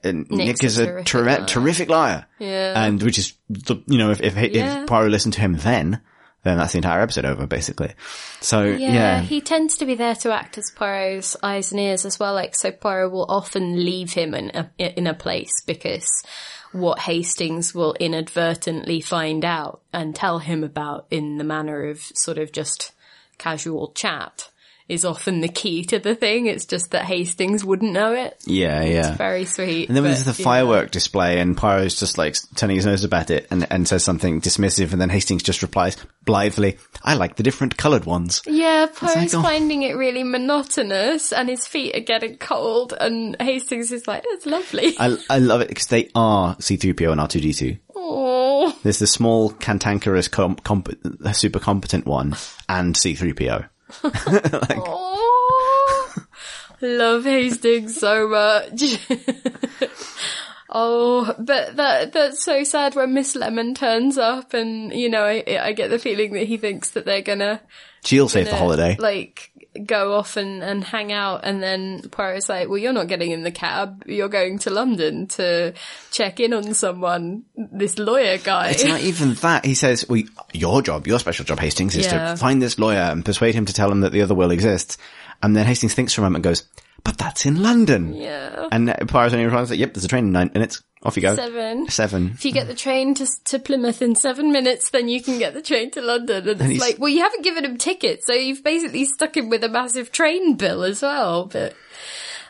B: uh Nick is a, terrific, ter- liar. terrific liar.
A: Yeah.
B: And which is, the, you know, if, if, yeah. if Poirot listened to him then, then that's the entire episode over, basically. So, yeah, yeah.
A: He tends to be there to act as Poirot's eyes and ears as well. Like, so Poirot will often leave him in a, in a place because what Hastings will inadvertently find out and tell him about in the manner of sort of just casual chat is often the key to the thing. It's just that Hastings wouldn't know it.
B: Yeah, yeah.
A: It's very sweet.
B: And then there's the firework display and Poirot's just like turning his nose about it and, and says something dismissive and then Hastings just replies blithely, I like the different coloured ones.
A: Yeah, Poirot's like, oh. finding it really monotonous and his feet are getting cold and Hastings is like, it's lovely.
B: I, I love it because they are C-3PO and R2-D2.
A: Aww.
B: There's the small, cantankerous, comp- comp- super competent one and C-3PO.
A: like, love Hastings so much. oh, but that that's so sad when Miss Lemon turns up, and you know, I, I get the feeling that he thinks that they're gonna.
B: She'll save the holiday.
A: Like go off and, and hang out and then Poirot's like, well, you're not getting in the cab. You're going to London to check in on someone, this lawyer guy.
B: It's not even that. He says, well, your job, your special job, Hastings, is yeah. to find this lawyer and persuade him to tell him that the other will exists. And then Hastings thinks for a moment and goes, but that's in London.
A: Yeah.
B: And Poirot's only like, yep, there's a train in nine minutes. Off you go.
A: Seven.
B: Seven.
A: If you get the train to, to Plymouth in seven minutes, then you can get the train to London. And, and it's like, well, you haven't given him tickets, so you've basically stuck him with a massive train bill as well. But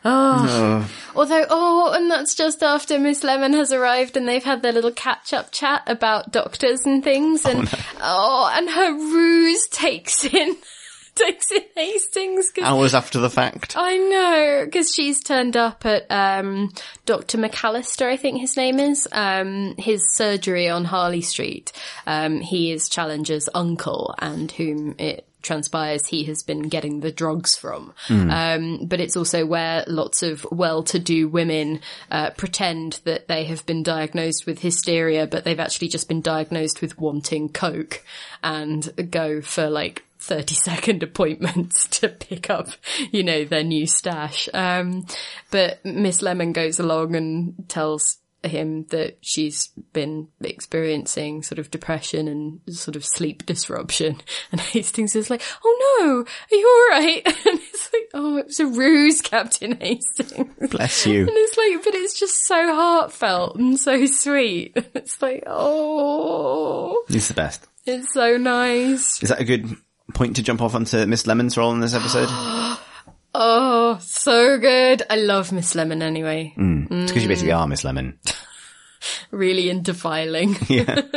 A: Oh. No. Although, oh, and that's just after Miss Lemon has arrived and they've had their little catch up chat about doctors and things oh, and, oh, no. oh and her ruse takes in takes in Hastings.
B: Hours after the fact.
A: I know, because she's turned up at um, Dr. McAllister, I think his name is, um, his surgery on Harley Street. Um, he is Challenger's uncle and whom it transpires he has been getting the drugs from. Mm. Um, but it's also where lots of well-to-do women uh, pretend that they have been diagnosed with hysteria, but they've actually just been diagnosed with wanting coke and go for like 30 second appointments to pick up, you know, their new stash. Um, but Miss Lemon goes along and tells him that she's been experiencing sort of depression and sort of sleep disruption. And Hastings is like, Oh no, are you alright? And it's like, Oh, it was a ruse, Captain Hastings.
B: Bless you.
A: And it's like, but it's just so heartfelt and so sweet. It's like, Oh.
B: He's the best.
A: It's so nice.
B: Is that a good point to jump off onto Miss Lemon's role in this episode?
A: oh, so good. I love Miss Lemon anyway.
B: Mm. It's because you basically are Miss Lemon.
A: really into filing.
B: Yeah.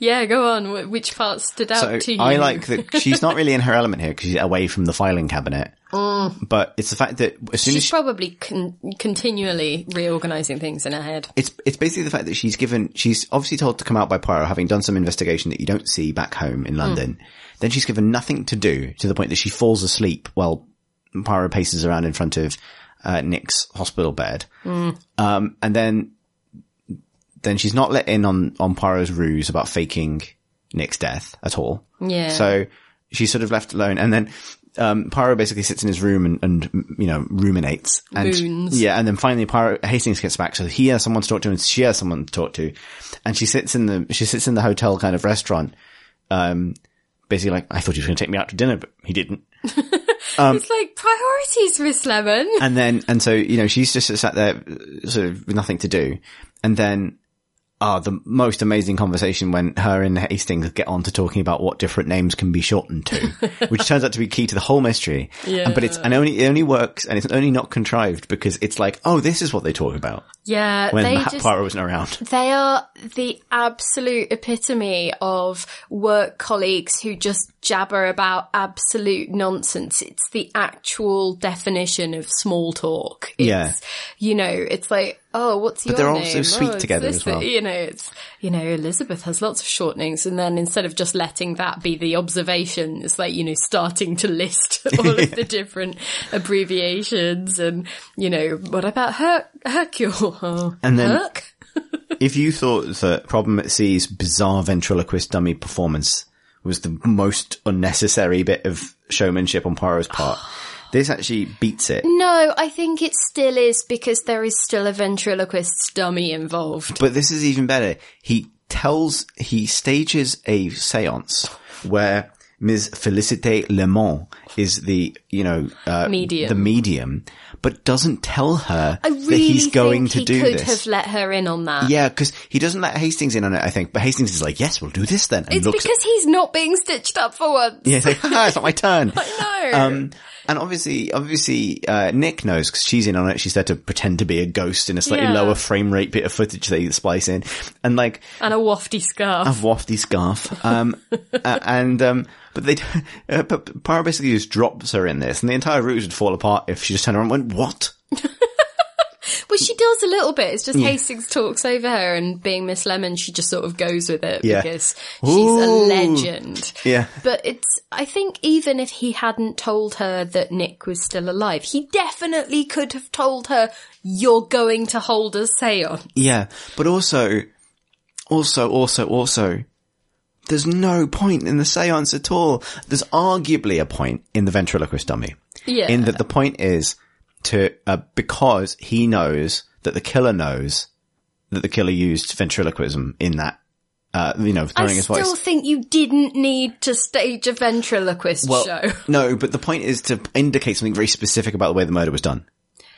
A: Yeah, go on. Which part stood out
B: So
A: to you?
B: I like that she's not really in her element here because she's away from the filing cabinet.
A: Mm.
B: But it's the fact that as soon as
A: She's
B: she,
A: probably con- continually reorganizing things in her head.
B: it's it's basically the fact that she's given she's obviously told to come out by Poirot, having done some investigation that you don't see back home in London. Then she's given nothing to do to the point that she falls asleep while Poirot paces around in front of uh, Nick's hospital bed. Um, and then then she's not let in on on Poirot's ruse about faking Nick's death at all.
A: Yeah.
B: So she's sort of left alone, and then um, Poirot basically sits in his room and, and you know ruminates. And
A: Moons.
B: yeah, and then finally Poirot Hastings gets back, so he has someone to talk to, and she has someone to talk to, and she sits in the she sits in the hotel kind of restaurant, um, basically like I thought he was going to take me out to dinner, but he didn't.
A: it's like priorities, Miss Lemon.
B: And then, and so, you know, she's just sat there uh, sort of with nothing to do. And then, ah, the most amazing conversation when her and Hastings get on to talking about what different names can be shortened to, which turns out to be key to the whole mystery.
A: Yeah.
B: But it's, and only, it only works and it's only not contrived because it's like, oh, this is what they talk about
A: Yeah,
B: when
A: they
B: Matt
A: just
B: Poirot wasn't around.
A: They are the absolute epitome of work colleagues who just jabber about absolute nonsense. It's the actual definition of small talk. It's,
B: Yeah.
A: You know, it's like, oh, what's your name?
B: But they're also sweet
A: Oh,
B: together as well.
A: You know, it's, you know, Elizabeth has lots of shortenings and then instead of just letting that be the observation, it's like, you know, starting to list all of the different abbreviations and, you know, what about Her- Hercule? Oh,
B: And then-
A: Herc?
B: If you thought that Problem at Sea's bizarre ventriloquist dummy performance was the most unnecessary bit of showmanship on Poirot's part, this actually beats it.
A: No, I think it still is because there is still a ventriloquist dummy involved.
B: But this is even better. He tells, he stages a seance where Ms. Felicite Lemont is the, you know, uh,
A: Medium.
B: the medium, but doesn't tell her
A: I
B: that he's going
A: think
B: to
A: he
B: do
A: could
B: this.
A: have let her in on that.
B: Yeah, because he doesn't let Hastings in on it, I think, but Hastings is like, yes, we'll do this then. And
A: It's because he's not being stitched up for once.
B: Yeah, it's like, it's not my turn.
A: I know.
B: Um, and obviously, obviously, uh, Nick knows because she's in on it. She's there to pretend to be a ghost in a slightly
A: Yeah.
B: lower frame rate bit of footage they splice in. And like,
A: and a wafty scarf.
B: a wafty scarf. Um, uh, and, um, but they, uh, but Poirot basically just drops her in this and the entire route would fall apart if she just turned around and went, what?
A: Well, she does a little bit. It's just Hastings talks over her and being Miss Lemon, she just sort of goes with it
B: Yeah.
A: because she's a legend.
B: Yeah.
A: But it's, I think even if he hadn't told her that Nick was still alive, he definitely could have told her, you're going to hold a seance.
B: Yeah. But also, also, also, also, there's no point in the seance at all. There's arguably a point in the ventriloquist dummy.
A: Yeah.
B: in that the point is to uh, because he knows that the killer knows that the killer used ventriloquism in that uh, you know
A: I
B: throwing his voice.
A: I still
B: voice.
A: think you didn't need to stage a ventriloquist
B: Well,
A: show.
B: no, but the point is to indicate something very specific about the way the murder was done.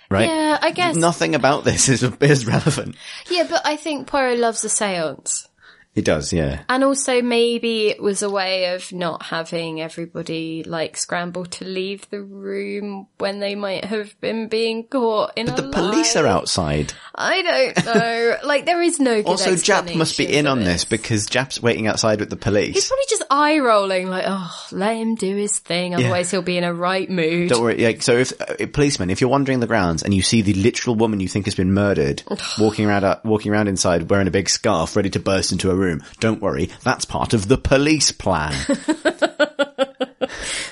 B: Right?
A: Yeah, I guess.
B: Nothing about this is is relevant.
A: Yeah, but I think Poirot loves a seance.
B: It does, yeah.
A: And also maybe it was a way of not having everybody like scramble to leave the room when they might have been being caught in
B: But the police
A: lie.
B: are outside.
A: I don't know. like there is no good
B: Also, Japp must be in on this because Japp's waiting outside with the police.
A: He's probably just eye rolling, like, oh, let him do his thing, otherwise he'll be in a right mood.
B: Don't worry. Like, so if uh, policeman, if you're wandering the grounds and you see the literal woman you think has been murdered walking around, uh, walking around inside wearing a big scarf, ready to burst into a room, don't worry. That's part of the police plan.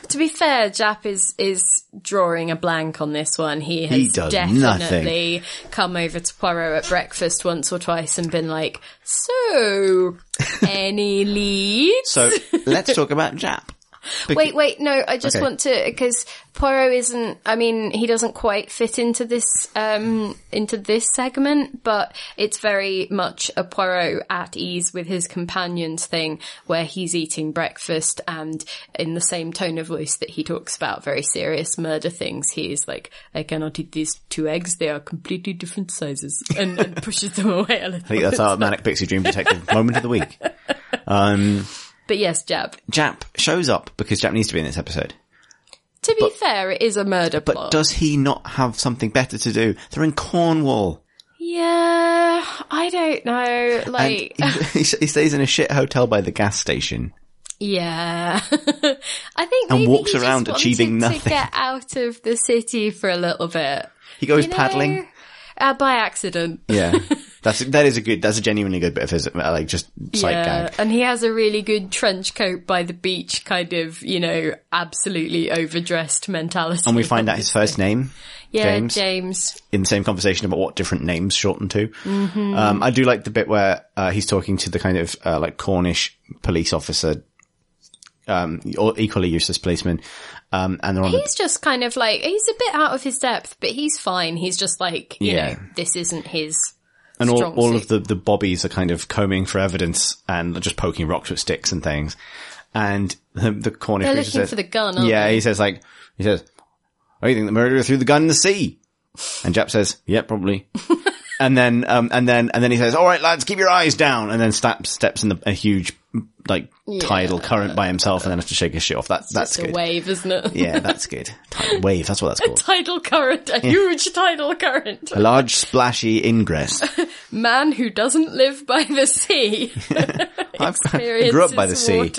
A: To be fair, Japp is is drawing a blank on this one. He has
B: He
A: definitely come over to Poirot at breakfast once or twice and been like, "So, any leads?"
B: so let's talk about Japp.
A: Wait, wait, no, I just
B: Okay.
A: want to, because Poirot isn't, I mean, he doesn't quite fit into this, um, into this segment, but it's very much a Poirot at ease with his companions thing, where he's eating breakfast and in the same tone of voice that he talks about very serious murder things, he is like, I cannot eat these two eggs, they are completely different sizes, and, and pushes them away a little.
B: I think that's our manic pixie dream detective moment of the week. Um,
A: But yes, Japp.
B: Japp shows up because Japp needs to be in this episode.
A: To be fair, it is a murder plot.
B: But
A: plot.
B: does he not have something better to do? They're in Cornwall.
A: yeah. I don't know. Like,
B: he, he stays in a shit hotel by the gas station.
A: yeah, I think
B: And
A: maybe
B: walks around achieving
A: to
B: nothing.
A: get out of the city for a little bit.
B: He goes
A: You know?
B: paddling.
A: uh, by accident.
B: Yeah. That's, that is a good, that's a genuinely good bit of his, uh, like, just sight gag.
A: and he has a really good trench coat by the beach, kind of, you know, absolutely overdressed mentality.
B: And we find out his first name.
A: yeah,
B: James.
A: James.
B: in the same conversation about what different names shorten to. Um, I do like the bit where uh, he's talking to the kind of uh, like Cornish police officer, um, or equally useless policeman, um, and they're on the,
A: He's just kind of like he's a bit out of his depth, but he's fine. He's just like you
B: Yeah.
A: know, this isn't his.
B: And all, all of the the bobbies are kind of combing for evidence and just poking rocks with sticks and things. And the, the Cornish
A: They're looking
B: says,
A: for the gun,
B: yeah,
A: they?
B: he says like he says, "Oh, you think the murderer threw the gun in the sea?" And Japp says, "Yeah, probably." and then, um, and then, and then he says, "All right, lads, keep your eyes down." And then steps steps in the, a huge like tidal current by himself, and then have to shake his shit off. That that's
A: It's a
B: good.
A: wave, isn't it?
B: Yeah, that's good. Tidal wave. That's what that's called.
A: Tidal current, a huge tidal current.
B: A large splashy ingress.
A: Man who doesn't live by the sea
B: I grew up by the sea.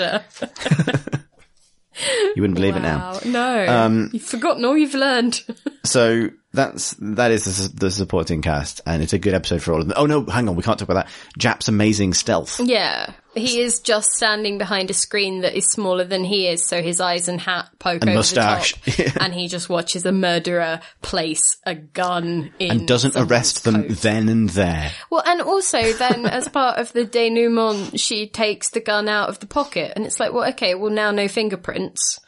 B: You wouldn't believe it now.
A: No,
B: Um,
A: you've forgotten all you've learned.
B: So that's that is the, the supporting cast, and it's a good episode for all of them. Oh no, hang on, we can't talk about that. Japp's amazing stealth.
A: yeah, he is just standing behind a screen that is smaller than he is, so his eyes and hat poke
B: And
A: over
B: moustache.
A: the top, and he just watches a murderer place a gun in
B: And doesn't arrest them
A: coat.
B: then and there.
A: Well, and also then as part of the denouement, she takes the gun out of the pocket, and it's like, well, okay, well now no fingerprints.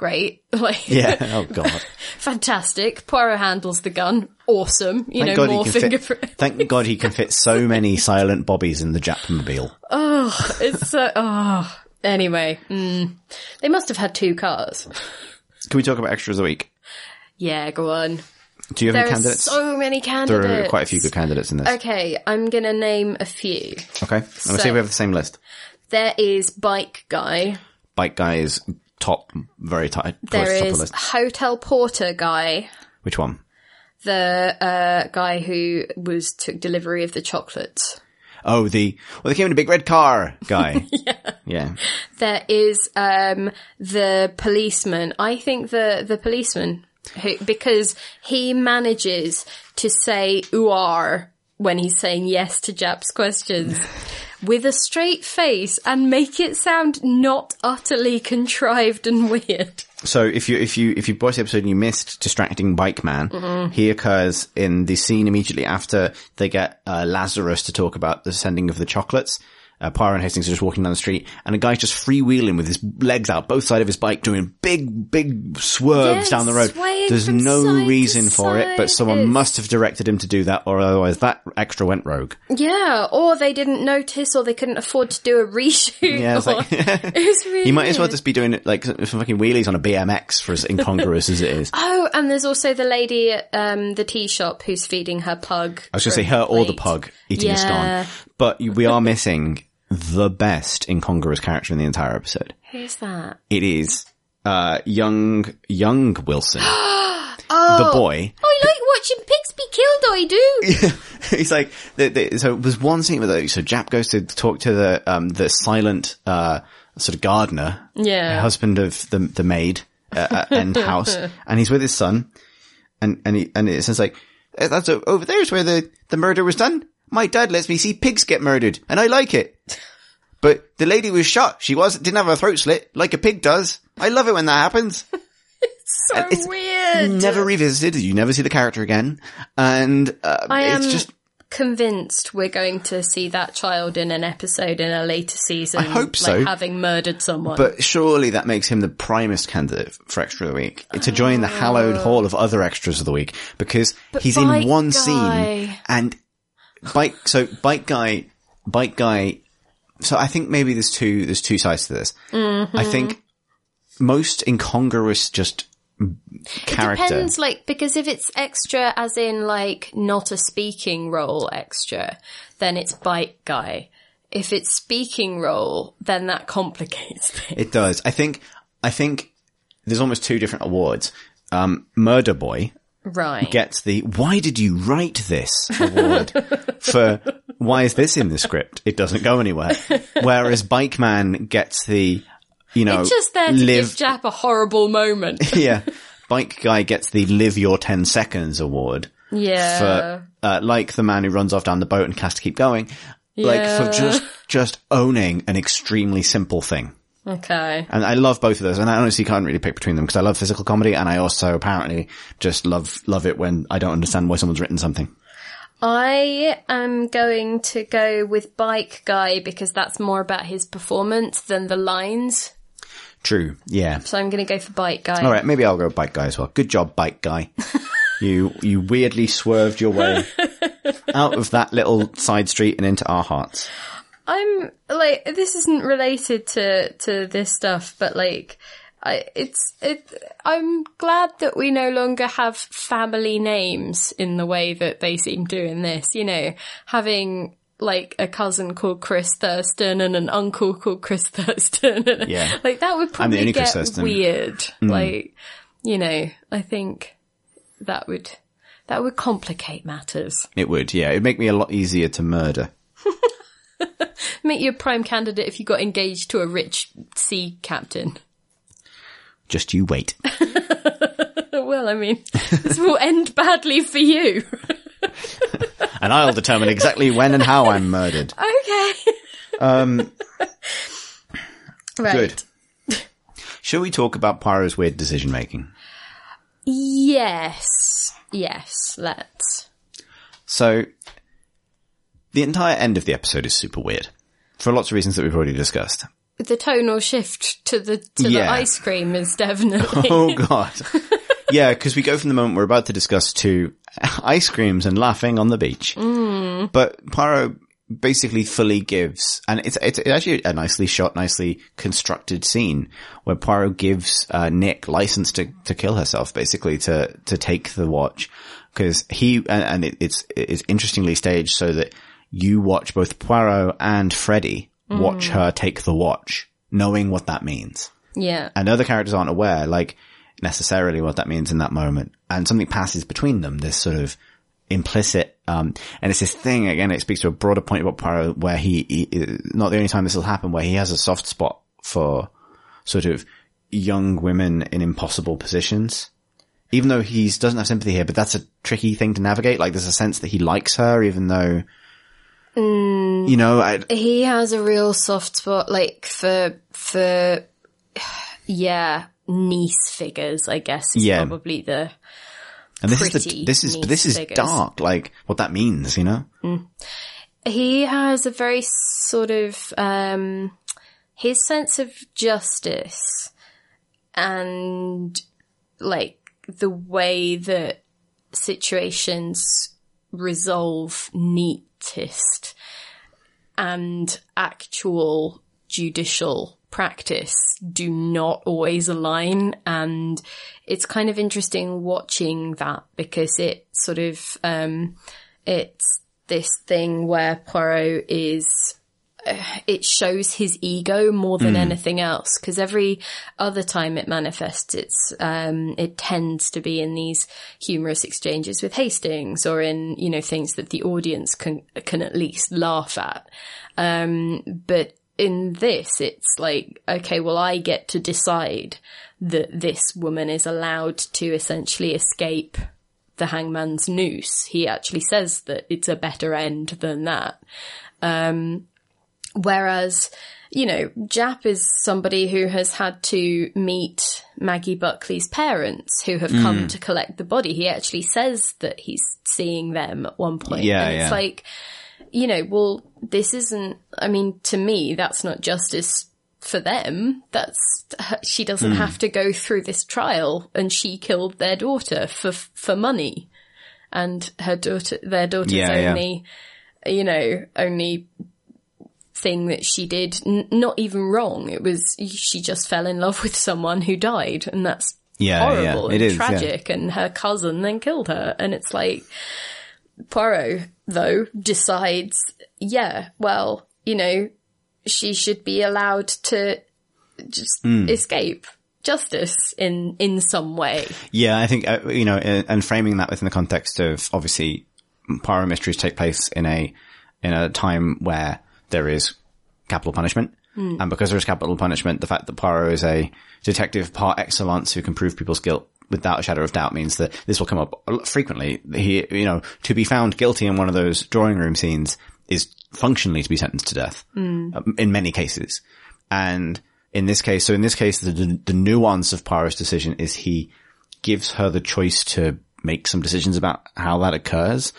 A: Great, like
B: Yeah. Oh god.
A: fantastic. Poirot handles the gun. Awesome. You
B: Thank
A: know,
B: God
A: more
B: he can
A: fingerprint.
B: fit. Thank God he can fit so many silent bobbies in the Japmobile.
A: Oh, it's so. Oh. Anyway, mm. they must have had two cars.
B: Can we talk about extras a week?
A: Yeah, go on.
B: Do you have
A: There
B: any
A: are
B: candidates?
A: so many candidates.
B: there are quite a few good candidates in this.
A: Okay, I'm gonna name a few.
B: Okay. I'm gonna see if we have the same list.
A: There is Bike Guy.
B: Bike guy is top, very tight,
A: There
B: to top of
A: is
B: the.
A: Hotel Porter Guy.
B: Which one?
A: The uh, guy who was took delivery of the chocolates.
B: Oh, the well, they came in a big red car guy. yeah. Yeah.
A: There is um, the policeman. I think the the policeman who because he manages to say "uar" when he's saying yes to Japp's questions with a straight face and make it sound not utterly contrived and weird.
B: So if you if you if you watched the episode and you missed distracting bike man,
A: Mm-hmm.
B: he occurs in the scene immediately after they get uh, Lazarus to talk about the sending of the chocolates. Uh, and Hastings are just walking down the street, and a guy's just freewheeling with his legs out both side of his bike, doing big, big swerves
A: Yeah,
B: down the road. There's no reason for it, but someone
A: It's-
B: must have directed him to do that, or otherwise that extra went rogue.
A: Yeah, or they didn't notice, or they couldn't afford to do a reshoot.
B: Yeah, it's
A: or-
B: like-
A: it was really.
B: He might as well just be doing it like some fucking wheelies on a BMX for as incongruous as it is.
A: Oh, and there's also the lady at um, the tea shop who's feeding her pug.
B: I was going to say her or the pug eating a
A: Yeah.
B: scone. But we are missing the best incongruous character in the entire episode.
A: Who's that?
B: It is, uh, young, young Wilson. The boy.
A: I like watching pigs be killed. I do.
B: He's like, so there's one scene where, so Japp goes to talk to the, um, the silent, uh, sort of gardener.
A: Yeah.
B: Husband of the, the maid, uh, uh, and house. And he's with his son. And, and he, and it says like, "Eh, that's over there's where the, the murder was done. My dad lets me see pigs get murdered and I like it. But the lady was shot. She was, didn't have her throat slit like a pig does. I love it when that happens.
A: It's so
B: it's
A: weird.
B: Never revisited. You never see the character again. And, uh,
A: I am
B: it's just,
A: convinced we're going to see that child in an episode in a later season.
B: I hope so.
A: Like having murdered someone.
B: But surely that makes him the primest candidate for extra of the week to join the hallowed hall of other extras of the week because he's in one
A: Guy-
B: scene and bike. So bike guy, bike guy. So I think maybe there's two. There's two sides to this.
A: Mm-hmm.
B: I think most incongruous just character.
A: Depends, like, because if it's extra, as in, like, not a speaking role extra, then it's bike guy. If it's speaking role, then that complicates things.
B: It does. I think. I think there's almost two different awards. Um, Murder Boy
A: Right.
B: gets the "Why did you write this?" award for why is this in the script? It doesn't go anywhere. Whereas Bike Man gets the, you know,
A: It's just there to
B: live,
A: give Japp a horrible moment.
B: yeah, Bike Guy gets the live your 10 seconds award
A: Yeah.
B: for, uh, like the man who runs off down the boat and has to keep going. Like for just, just owning an extremely simple thing.
A: Okay.
B: And I love both of those. And I honestly can't really pick between them because I love physical comedy and I also apparently just love, love it when I don't understand why someone's written something.
A: I am going to go with Bike Guy because that's more about his performance than the lines.
B: True. Yeah.
A: So I'm going to go for Bike Guy.
B: All right, maybe I'll go bike guy as well. Good job, bike guy. you you weirdly swerved your way out of that little side street and into our hearts.
A: I'm like this isn't related to to this stuff, but like I it's it I'm glad that we no longer have family names in the way that they seem to in this, you know, having like a cousin called Chris Thursten and an uncle called Chris Thursten. And,
B: Yeah.
A: Like that would probably get weird. Mm. Like, you know, I think that would that would complicate matters.
B: It would, yeah. It'd make me a lot easier to murder.
A: Make you a prime candidate if you got engaged to a rich sea captain.
B: Just you wait.
A: Well, I mean, this will end badly for you.
B: and I'll determine exactly when and how I'm murdered.
A: Okay.
B: Um,
A: right.
B: good. Shall we talk about Poirot's weird decision making?
A: Yes. Yes, let's.
B: So, the entire end of the episode is super weird. For lots of reasons that we've already discussed.
A: The tonal shift to the to the ice cream is definitely
B: Oh god. yeah, because we go from the moment we're about to discuss to ice creams and laughing on the beach. Mm. But Poirot basically fully gives, and it's, it's actually a nicely shot, nicely constructed scene where Poirot gives uh, Nick license to, to kill herself, basically to, to take the watch. Cause he, and, and it, it's, it's interestingly staged so that you watch both Poirot and Freddy watch her take the watch, knowing what that means
A: yeah.
B: and other characters aren't aware, like, necessarily what that means in that moment. And something passes between them, this sort of implicit, um, and it's this thing, again, it speaks to a broader point about Poirot where he, he not the only time this will happen, where he has a soft spot for sort of young women in impossible positions. Even though he doesn't have sympathy here, but that's a tricky thing to navigate. Like there's a sense that he likes her, even though, you know, I,
A: He has a real soft spot, like for for yeah, niece figures. I guess is
B: Yeah.
A: probably the
B: and this is the, this is, this is
A: figures.
B: dark, like what that means, you know?
A: he has a very sort of um his sense of justice and like the way that situations resolve neatest and actual judicial practice do not always align. And it's kind of interesting watching that because it sort of um it's this thing where Poirot is it shows his ego more than anything else because every other time it manifests it's um it tends to be in these humorous exchanges with Hastings or in you know things that the audience can can at least laugh at um but in this it's like okay well I get to decide that this woman is allowed to essentially escape the hangman's noose. He actually says that it's a better end than that. Um, whereas, you know, Japp is somebody who has had to meet Maggie Buckley's parents who have come mm. to collect the body. He actually says that he's seeing them at one point.
B: Yeah,
A: and it's
B: yeah.
A: like, you know, well, this isn't, I mean, to me, that's not justice for them. That's, she doesn't mm. have to go through this trial and she killed their daughter for, for money. And her daughter, their daughter's
B: yeah.
A: only, you know, only thing that she did, n- not even wrong. It was, she just fell in love with someone who died and that's
B: Yeah, yeah,
A: horrible
B: it
A: and
B: is, yeah.
A: tragic. And her cousin then killed her. And it's like, Poirot, though, decides, yeah, well, you know, she should be allowed to just
B: Hmm.
A: escape justice in, in some way.
B: Yeah, I think, uh, you know, and and framing that within the context of obviously Poirot mysteries take place in a in a time where there is capital punishment. And because there is capital punishment, the fact that Poirot is a detective par excellence who can prove people's guilt without a shadow of doubt means that this will come up frequently. He, you know, to be found guilty in one of those drawing room scenes is functionally to be sentenced to death um, in many cases. And in this case, so in this case, the, the, the nuance of Poirot's decision is he gives her the choice to make some decisions about how that occurs.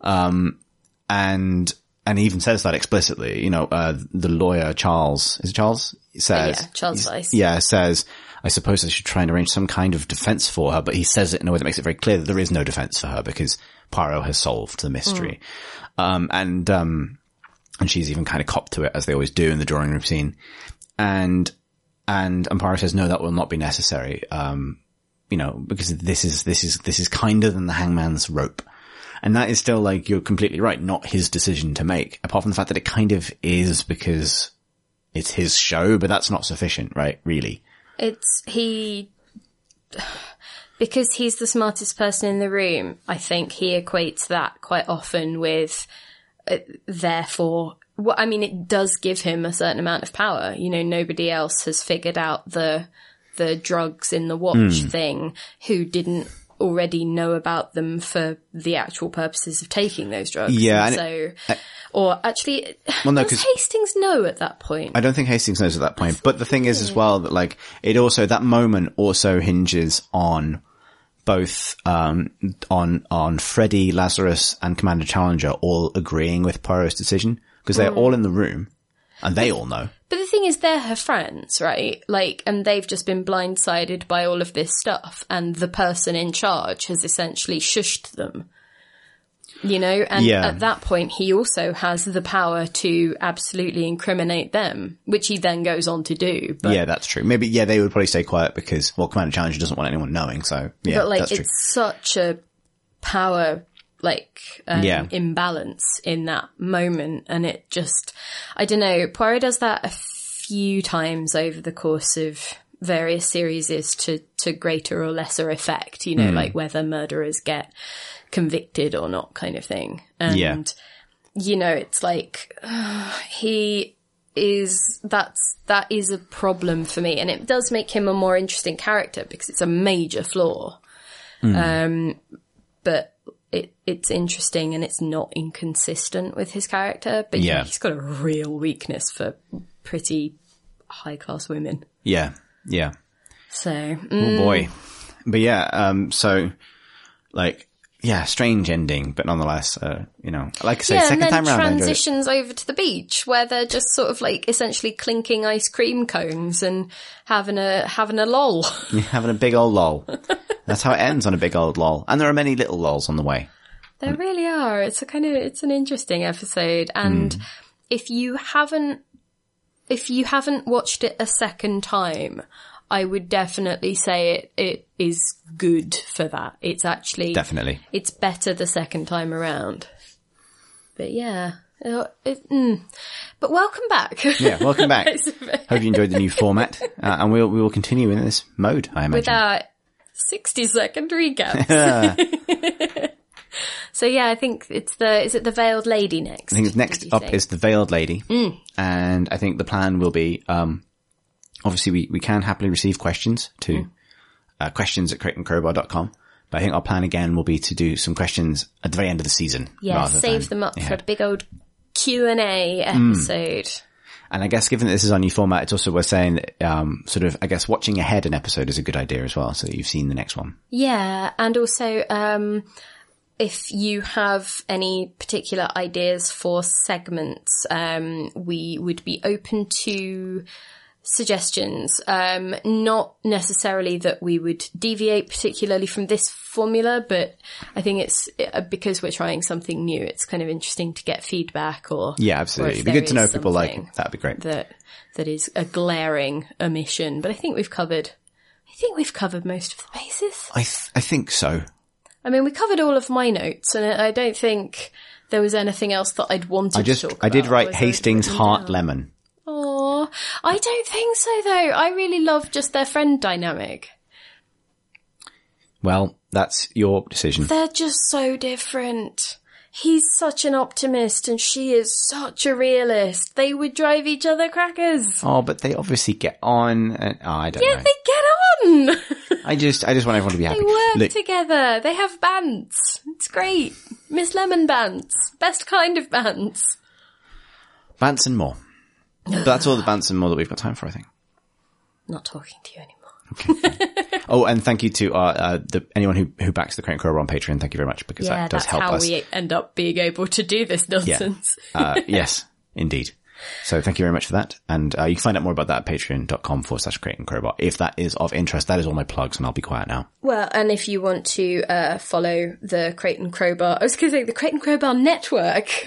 B: Um, and, and he even says that explicitly, you know, uh, the lawyer Charles, is it Charles? Says,
A: yeah, Charles Vyse.
B: Yeah, says, I suppose I should try and arrange some kind of defense for her, but he says it in a way that makes it very clear that there is no defense for her because Poirot has solved the mystery. Um, and, um, and she's even kind of copped to it as they always do in the drawing room scene. And, and Amparo says, no, that will not be necessary. Um, you know, because this is, this is, this is kinder than the hangman's rope. And that is still like, you're completely right, not his decision to make, apart from the fact that it kind of is because it's his show, but that's not sufficient, right? Really.
A: It's he because he's the smartest person in the room. I think he equates that quite often with uh, therefore what I mean it does give him a certain amount of power. You know, nobody else has figured out the the drugs in the watch
B: Hmm.
A: thing who didn't already know about them for the actual purposes of taking those drugs.
B: Yeah,
A: And
B: and
A: so or actually
B: Well, no,
A: does Hastings know at that point?
B: I don't think Hastings knows at that point. But the thing is as well that like it also that moment also hinges on both um on on Freddie, Lazarus and Commander Challenger all agreeing with Poirot's decision because they're all in the room and they all know.
A: But the thing is, they're her friends, right? Like, and they've just been blindsided by all of this stuff, and the person in charge has essentially shushed them. You know, and
B: Yeah.
A: at that point, he also has the power to absolutely incriminate them, which he then goes on to do. But,
B: yeah, that's true. Maybe yeah, they would probably stay quiet because well, Commander Challenger doesn't want anyone knowing. So yeah,
A: but like,
B: that's true.
A: it's such a power like um,
B: Yeah.
A: imbalance in that moment, and it just I don't know. Poirot does that a few times over the course of various series is to to greater or lesser effect. You know,
B: Hmm.
A: like whether murderers get convicted or not, kind of thing. And
B: Yeah.
A: you know, it's like he is that's that is a problem for me, and it does make him a more interesting character because it's a major flaw. Um, but it it's interesting and it's not inconsistent with his character. But yeah, he's got a real weakness for pretty high class women.
B: yeah, yeah.
A: So mm,
B: Oh boy. But yeah, um, so like, yeah, strange ending, but nonetheless, uh, you know, like I say,
A: yeah,
B: second
A: and then
B: time round, I enjoyed it.
A: transitions over to the beach where they're just sort of like essentially clinking ice cream cones and having a having a lol.
B: Having a big old lol. That's how it ends on a big old lol. And there are many little lols on the way.
A: There really are. It's a kind of it's an interesting episode, and
B: Hmm.
A: if you haven't if you haven't watched it a second time, I would definitely say it it is good for that. It's actually
B: Definitely.
A: it's better the second time around. But yeah. uh, It, mm. But welcome back.
B: Yeah, welcome back. Hope you enjoyed the new format. Uh, and we'll, we will continue in this mode, I imagine.
A: With our 60 second recap. so yeah, I think it's the, is it the Veiled Lady next?
B: I think next up is the Veiled Lady.
A: Mm.
B: And I think the plan will be, um, obviously we, we can happily receive questions to,
A: Mm.
B: uh, questions at crateandcrowbar.com. But I think our plan again will be to do some questions at the very end of the season.
A: Yeah, save
B: than
A: them up for a big old Q and A
B: Mm.
A: episode.
B: And I guess given that this is our new format, it's also worth saying that, um, sort of, I guess watching ahead an episode is a good idea as well, so that you've seen the next one.
A: Yeah, and also um, if you have any particular ideas for segments, um, we would be open to suggestions. Um, not necessarily that we would deviate particularly from this formula, but I think it's uh, because we're trying something new. It's kind of interesting to get feedback or
B: Yeah, absolutely. It'd be good to know if people like. That'd be great.
A: that that is a glaring omission. But I think we've covered. I think we've covered most of the bases.
B: I, th- I think so.
A: I mean, we covered all of my notes, and I don't think there was anything else that I'd wanted
B: I just,
A: to talk
B: I did write Hastings Heart. Lemon.
A: I don't think so though. I really love just their friend dynamic.
B: Well, that's your decision.
A: They're just so different. He's such an optimist and she is such a realist. They would drive each other crackers.
B: Oh, but they obviously get on. And, oh, I don't
A: Yeah,
B: know.
A: they get on.
B: I just, I just want everyone to be happy.
A: they work
B: Look,
A: together. They have bands. It's great. Miss Lemon bands. Best kind of bands.
B: Bants and more. But that's all the bants and more that we've got time for, I think.
A: Not talking to you anymore.
B: Oh, and thank you to uh, uh, the, anyone who, who backs the Crate and Crow on Patreon. Thank you very much because
A: Yeah,
B: that does
A: that's
B: help
A: how
B: us.
A: we end up being able to do this nonsense.
B: Uh, yes, indeed. So thank you very much for that. And uh, you can find out more about that at patreon.com forward slash crate and crowbar. If that is of interest, that is all my plugs and I'll be quiet now.
A: Well, and if you want to uh, follow the Crate and Crowbar, I was going to say the Crate and Crowbar network.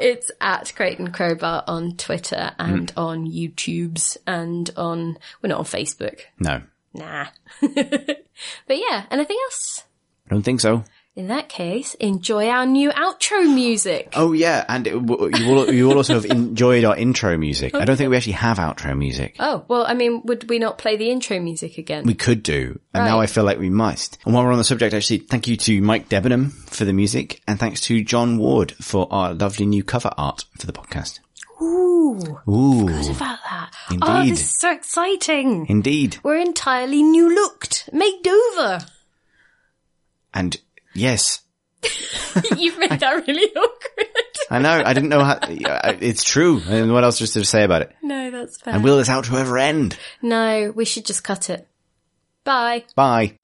A: it's at Crate and Crowbar on Twitter and on YouTube's and on, we're not on Facebook.
B: No,
A: Nah. but yeah, anything else?
B: I don't think so.
A: In that case, enjoy our new outro music.
B: Oh yeah, and it, you will you will also have enjoyed our intro music. I don't think we actually have outro music.
A: Oh, well, I mean, would we not play the intro music again?
B: We could do, and now I feel like we must. And while we're on the subject, actually, thank you to Mike Debenham for the music, and thanks to John Ward for our lovely new cover art for the podcast.
A: Ooh,
B: Ooh,
A: what about that? Oh, this is so exciting.
B: indeed,
A: We're entirely new looked, made over.
B: and yes,
A: You've made that really awkward.
B: I know. I didn't know how. It's true. And what else just to say about it?
A: No, that's fair.
B: And will this outro ever end?
A: no, we should just cut it. Bye.
B: Bye.